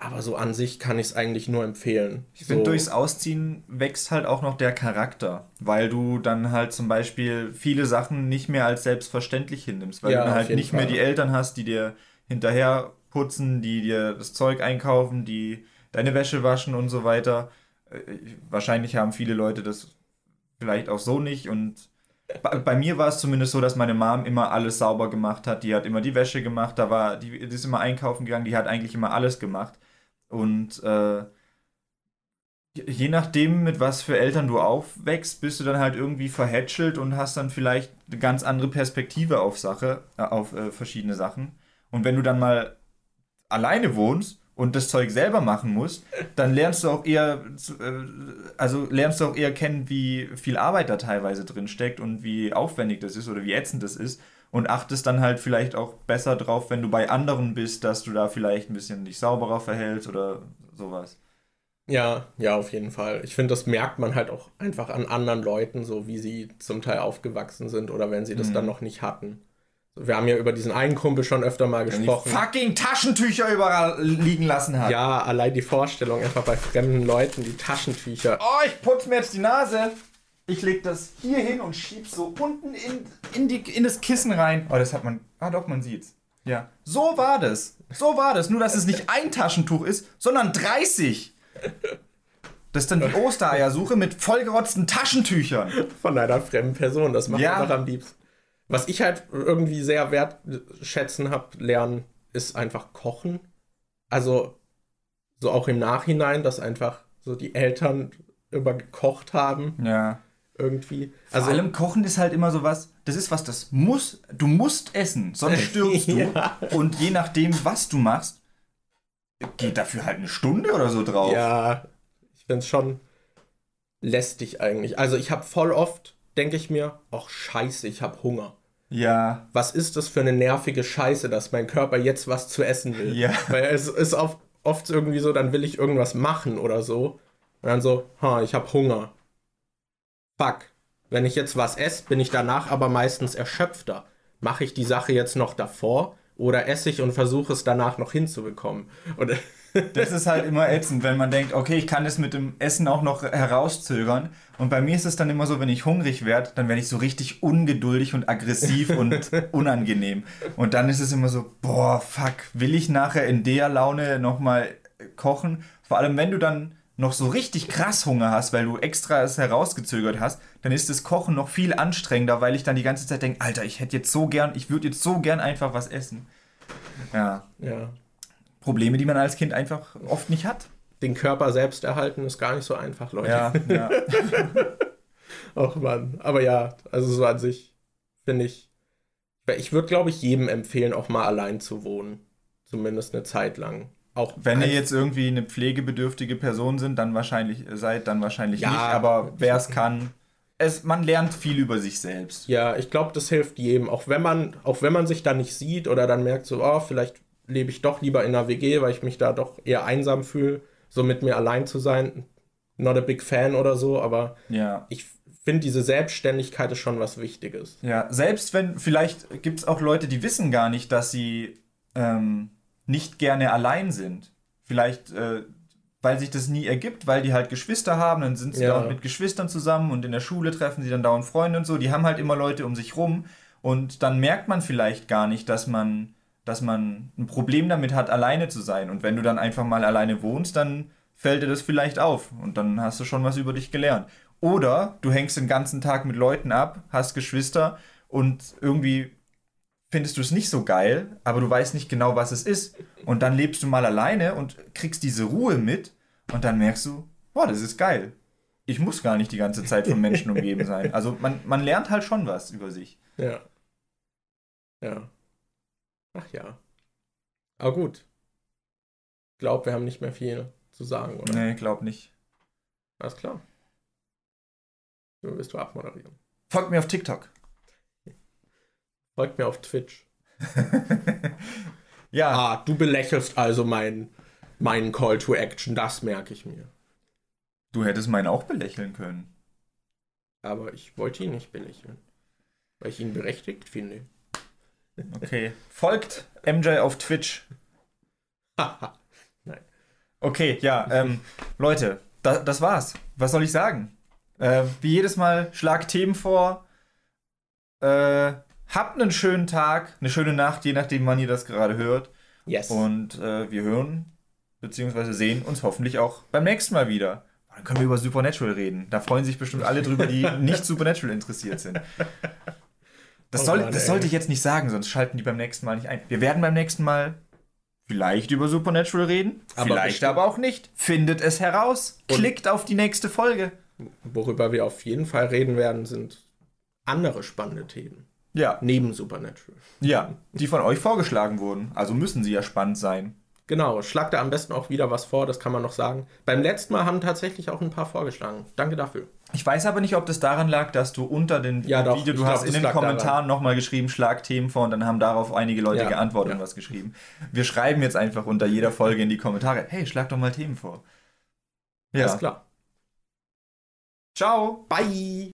Aber so an sich kann ich es eigentlich nur empfehlen. Ich so, finde, durchs Ausziehen wächst halt auch noch der Charakter, weil du dann halt zum Beispiel viele Sachen nicht mehr als selbstverständlich hinnimmst, weil Ja, du halt nicht mehr Fall. die Eltern hast, die dir hinterher putzen, die dir das Zeug einkaufen, die deine Wäsche waschen und so weiter. Äh, Wahrscheinlich haben viele Leute das vielleicht auch so nicht und bei, bei mir war es zumindest so, dass meine Mom immer alles sauber gemacht hat. Die hat immer die Wäsche gemacht, da war, die, die ist immer einkaufen gegangen, die hat eigentlich immer alles gemacht. Und äh, je nachdem, mit was für Eltern du aufwächst, bist du dann halt irgendwie verhätschelt und hast dann vielleicht eine ganz andere Perspektive auf Sache, äh, auf äh, verschiedene Sachen. Und wenn du dann mal alleine wohnst und das Zeug selber machen musst, dann lernst du auch eher, äh, also lernst du auch eher kennen, wie viel Arbeit da teilweise drin steckt und wie aufwendig das ist oder wie ätzend das ist. Und achtest dann halt vielleicht auch besser drauf, wenn du bei anderen bist, dass du da vielleicht ein bisschen dich sauberer verhältst oder sowas. Ja, ja, auf jeden Fall. Ich finde, das merkt man halt auch einfach an anderen Leuten, so wie sie zum Teil aufgewachsen sind oder wenn sie das Mhm. dann noch nicht hatten. Wir haben ja über diesen einen Kumpel schon öfter mal Wenn die gesprochen. fucking Taschentücher überall liegen lassen hat. Ja, allein die Vorstellung, einfach bei fremden Leuten die Taschentücher. Oh, ich putze mir jetzt die Nase. Ich leg das hier hin und schieb so unten in, in, die, in das Kissen rein. Oh, das hat man. Ah, doch, man sieht's. Ja. So war das. So war das. Nur, dass es nicht ein Taschentuch ist, sondern 30. Das ist dann die Ostereiersuche mit vollgerotzten Taschentüchern. von einer fremden Person. Das macht Ja. man doch am liebsten. Was ich halt irgendwie sehr wertschätzen habe, lernen, ist einfach kochen. Also so auch im Nachhinein, dass einfach so die Eltern über gekocht haben Ja. Irgendwie. Vor Also allem Kochen ist halt immer so was, das ist was, das muss, du musst essen, sonst stirbst du. Ja. Und je nachdem, was du machst, geht dafür halt eine Stunde oder so drauf. ja, ich finde es schon lästig eigentlich. Also ich habe voll oft, denke ich mir, ach scheiße, ich habe Hunger. Ja. was ist das für eine nervige Scheiße, dass mein Körper jetzt was zu essen will. Ja. Weil es ist oft, oft irgendwie so, dann will ich irgendwas machen oder so. Und dann so, ha, ich habe Hunger. Fuck. Wenn ich jetzt was esse, bin ich danach aber meistens erschöpfter. Mache ich die Sache jetzt noch davor oder esse ich und versuche es danach noch hinzubekommen? Und Das ist halt immer ätzend, wenn man denkt, okay, ich kann das mit dem Essen auch noch herauszögern. Und bei mir ist es dann immer so, wenn ich hungrig werde, dann werde ich so richtig ungeduldig und aggressiv und unangenehm. Und dann ist es immer so, boah, fuck, will ich nachher in der Laune nochmal kochen? Vor allem, wenn du dann noch so richtig krass Hunger hast, weil du extra es herausgezögert hast, dann ist das Kochen noch viel anstrengender, weil ich dann die ganze Zeit denke, Alter, ich hätte jetzt so gern, ich würde jetzt so gern einfach was essen. Ja, ja, Probleme, die man als Kind einfach oft nicht hat. den Körper selbst erhalten ist gar nicht so einfach, Leute. Ja, ja. Ach man, aber ja, also so an sich finde ich, ich würde glaube ich jedem empfehlen, auch mal allein zu wohnen. Zumindest eine Zeit lang. Auch Wenn ihr jetzt irgendwie eine pflegebedürftige Person sind, dann wahrscheinlich seid, dann wahrscheinlich Ja. nicht. Aber wer es kann, es, man lernt viel über sich selbst. Ja, ich glaube, das hilft jedem. Auch wenn man, auch wenn man sich da nicht sieht oder dann merkt so, oh, vielleicht lebe ich doch lieber in einer WG, weil ich mich da doch eher einsam fühle, so mit mir allein zu sein. Not a big fan oder so, aber Ja. ich finde, diese Selbstständigkeit ist schon was Wichtiges. Ja, selbst wenn, vielleicht gibt es auch Leute, die wissen gar nicht, dass sie ähm, nicht gerne allein sind. Vielleicht, äh, weil sich das nie ergibt, weil die halt Geschwister haben, dann sind sie Ja. dauernd mit Geschwistern zusammen und in der Schule treffen sie dann dauernd Freunde und so. Die haben halt immer Leute um sich rum und dann merkt man vielleicht gar nicht, dass man, dass man ein Problem damit hat, alleine zu sein. Und wenn du dann einfach mal alleine wohnst, dann fällt dir das vielleicht auf und dann hast du schon was über dich gelernt. Oder du hängst den ganzen Tag mit Leuten ab, hast Geschwister und irgendwie findest du es nicht so geil, aber du weißt nicht genau, was es ist. Und dann lebst du mal alleine und kriegst diese Ruhe mit und dann merkst du, boah, das ist geil. Ich muss gar nicht die ganze Zeit von Menschen umgeben sein. Also man, man lernt halt schon was über sich. Ja. Ja. Ach ja. Aber gut. Ich glaube, wir haben nicht mehr viel zu sagen, oder? Nee, glaub nicht. Alles klar. So willst du abmoderieren. Folgt mir auf TikTok. Folgt mir auf Twitch. ja, Ah, du belächelst also meinen meinen Call to Action, das merke ich mir. du hättest meinen auch belächeln können. Aber ich wollte ihn nicht belächeln. Weil ich ihn berechtigt finde. Okay. Folgt MJ auf Twitch. Haha. Nein. Okay, ja, ähm, Leute, da, das war's. Was soll ich sagen? Äh, wie jedes Mal, schlag Themen vor. Äh, habt einen schönen Tag, eine schöne Nacht, je nachdem, wann ihr das gerade hört. Yes. Und äh, wir hören bzw. sehen uns hoffentlich auch beim nächsten Mal wieder. Dann können wir über Supernatural reden. Da freuen sich bestimmt alle drüber, die nicht Supernatural interessiert sind. Das, Oh soll, Mann, das sollte ich jetzt nicht sagen, sonst schalten die beim nächsten Mal nicht ein. Wir werden beim nächsten Mal vielleicht über Supernatural reden, Aber vielleicht bestimmt. aber auch nicht. Findet es heraus. Und- Klickt auf die nächste Folge. Worüber wir auf jeden Fall reden werden, sind andere spannende Themen. Ja, Neben Supernatural. ja, die von euch vorgeschlagen wurden. Also müssen sie ja spannend sein. Genau, schlag da am besten auch wieder was vor, das kann man noch sagen. Beim letzten Mal haben tatsächlich auch ein paar vorgeschlagen. Danke dafür. Ich weiß aber nicht, ob das daran lag, dass du unter den Ja, doch, Video, du hast glaub, in den Kommentaren nochmal geschrieben, schlag Themen vor und dann haben darauf einige Leute Ja, geantwortet und ja. was geschrieben. Wir schreiben jetzt einfach unter jeder Folge in die Kommentare, hey, schlag doch mal Themen vor. Ja. Alles klar. Ciao. Bye!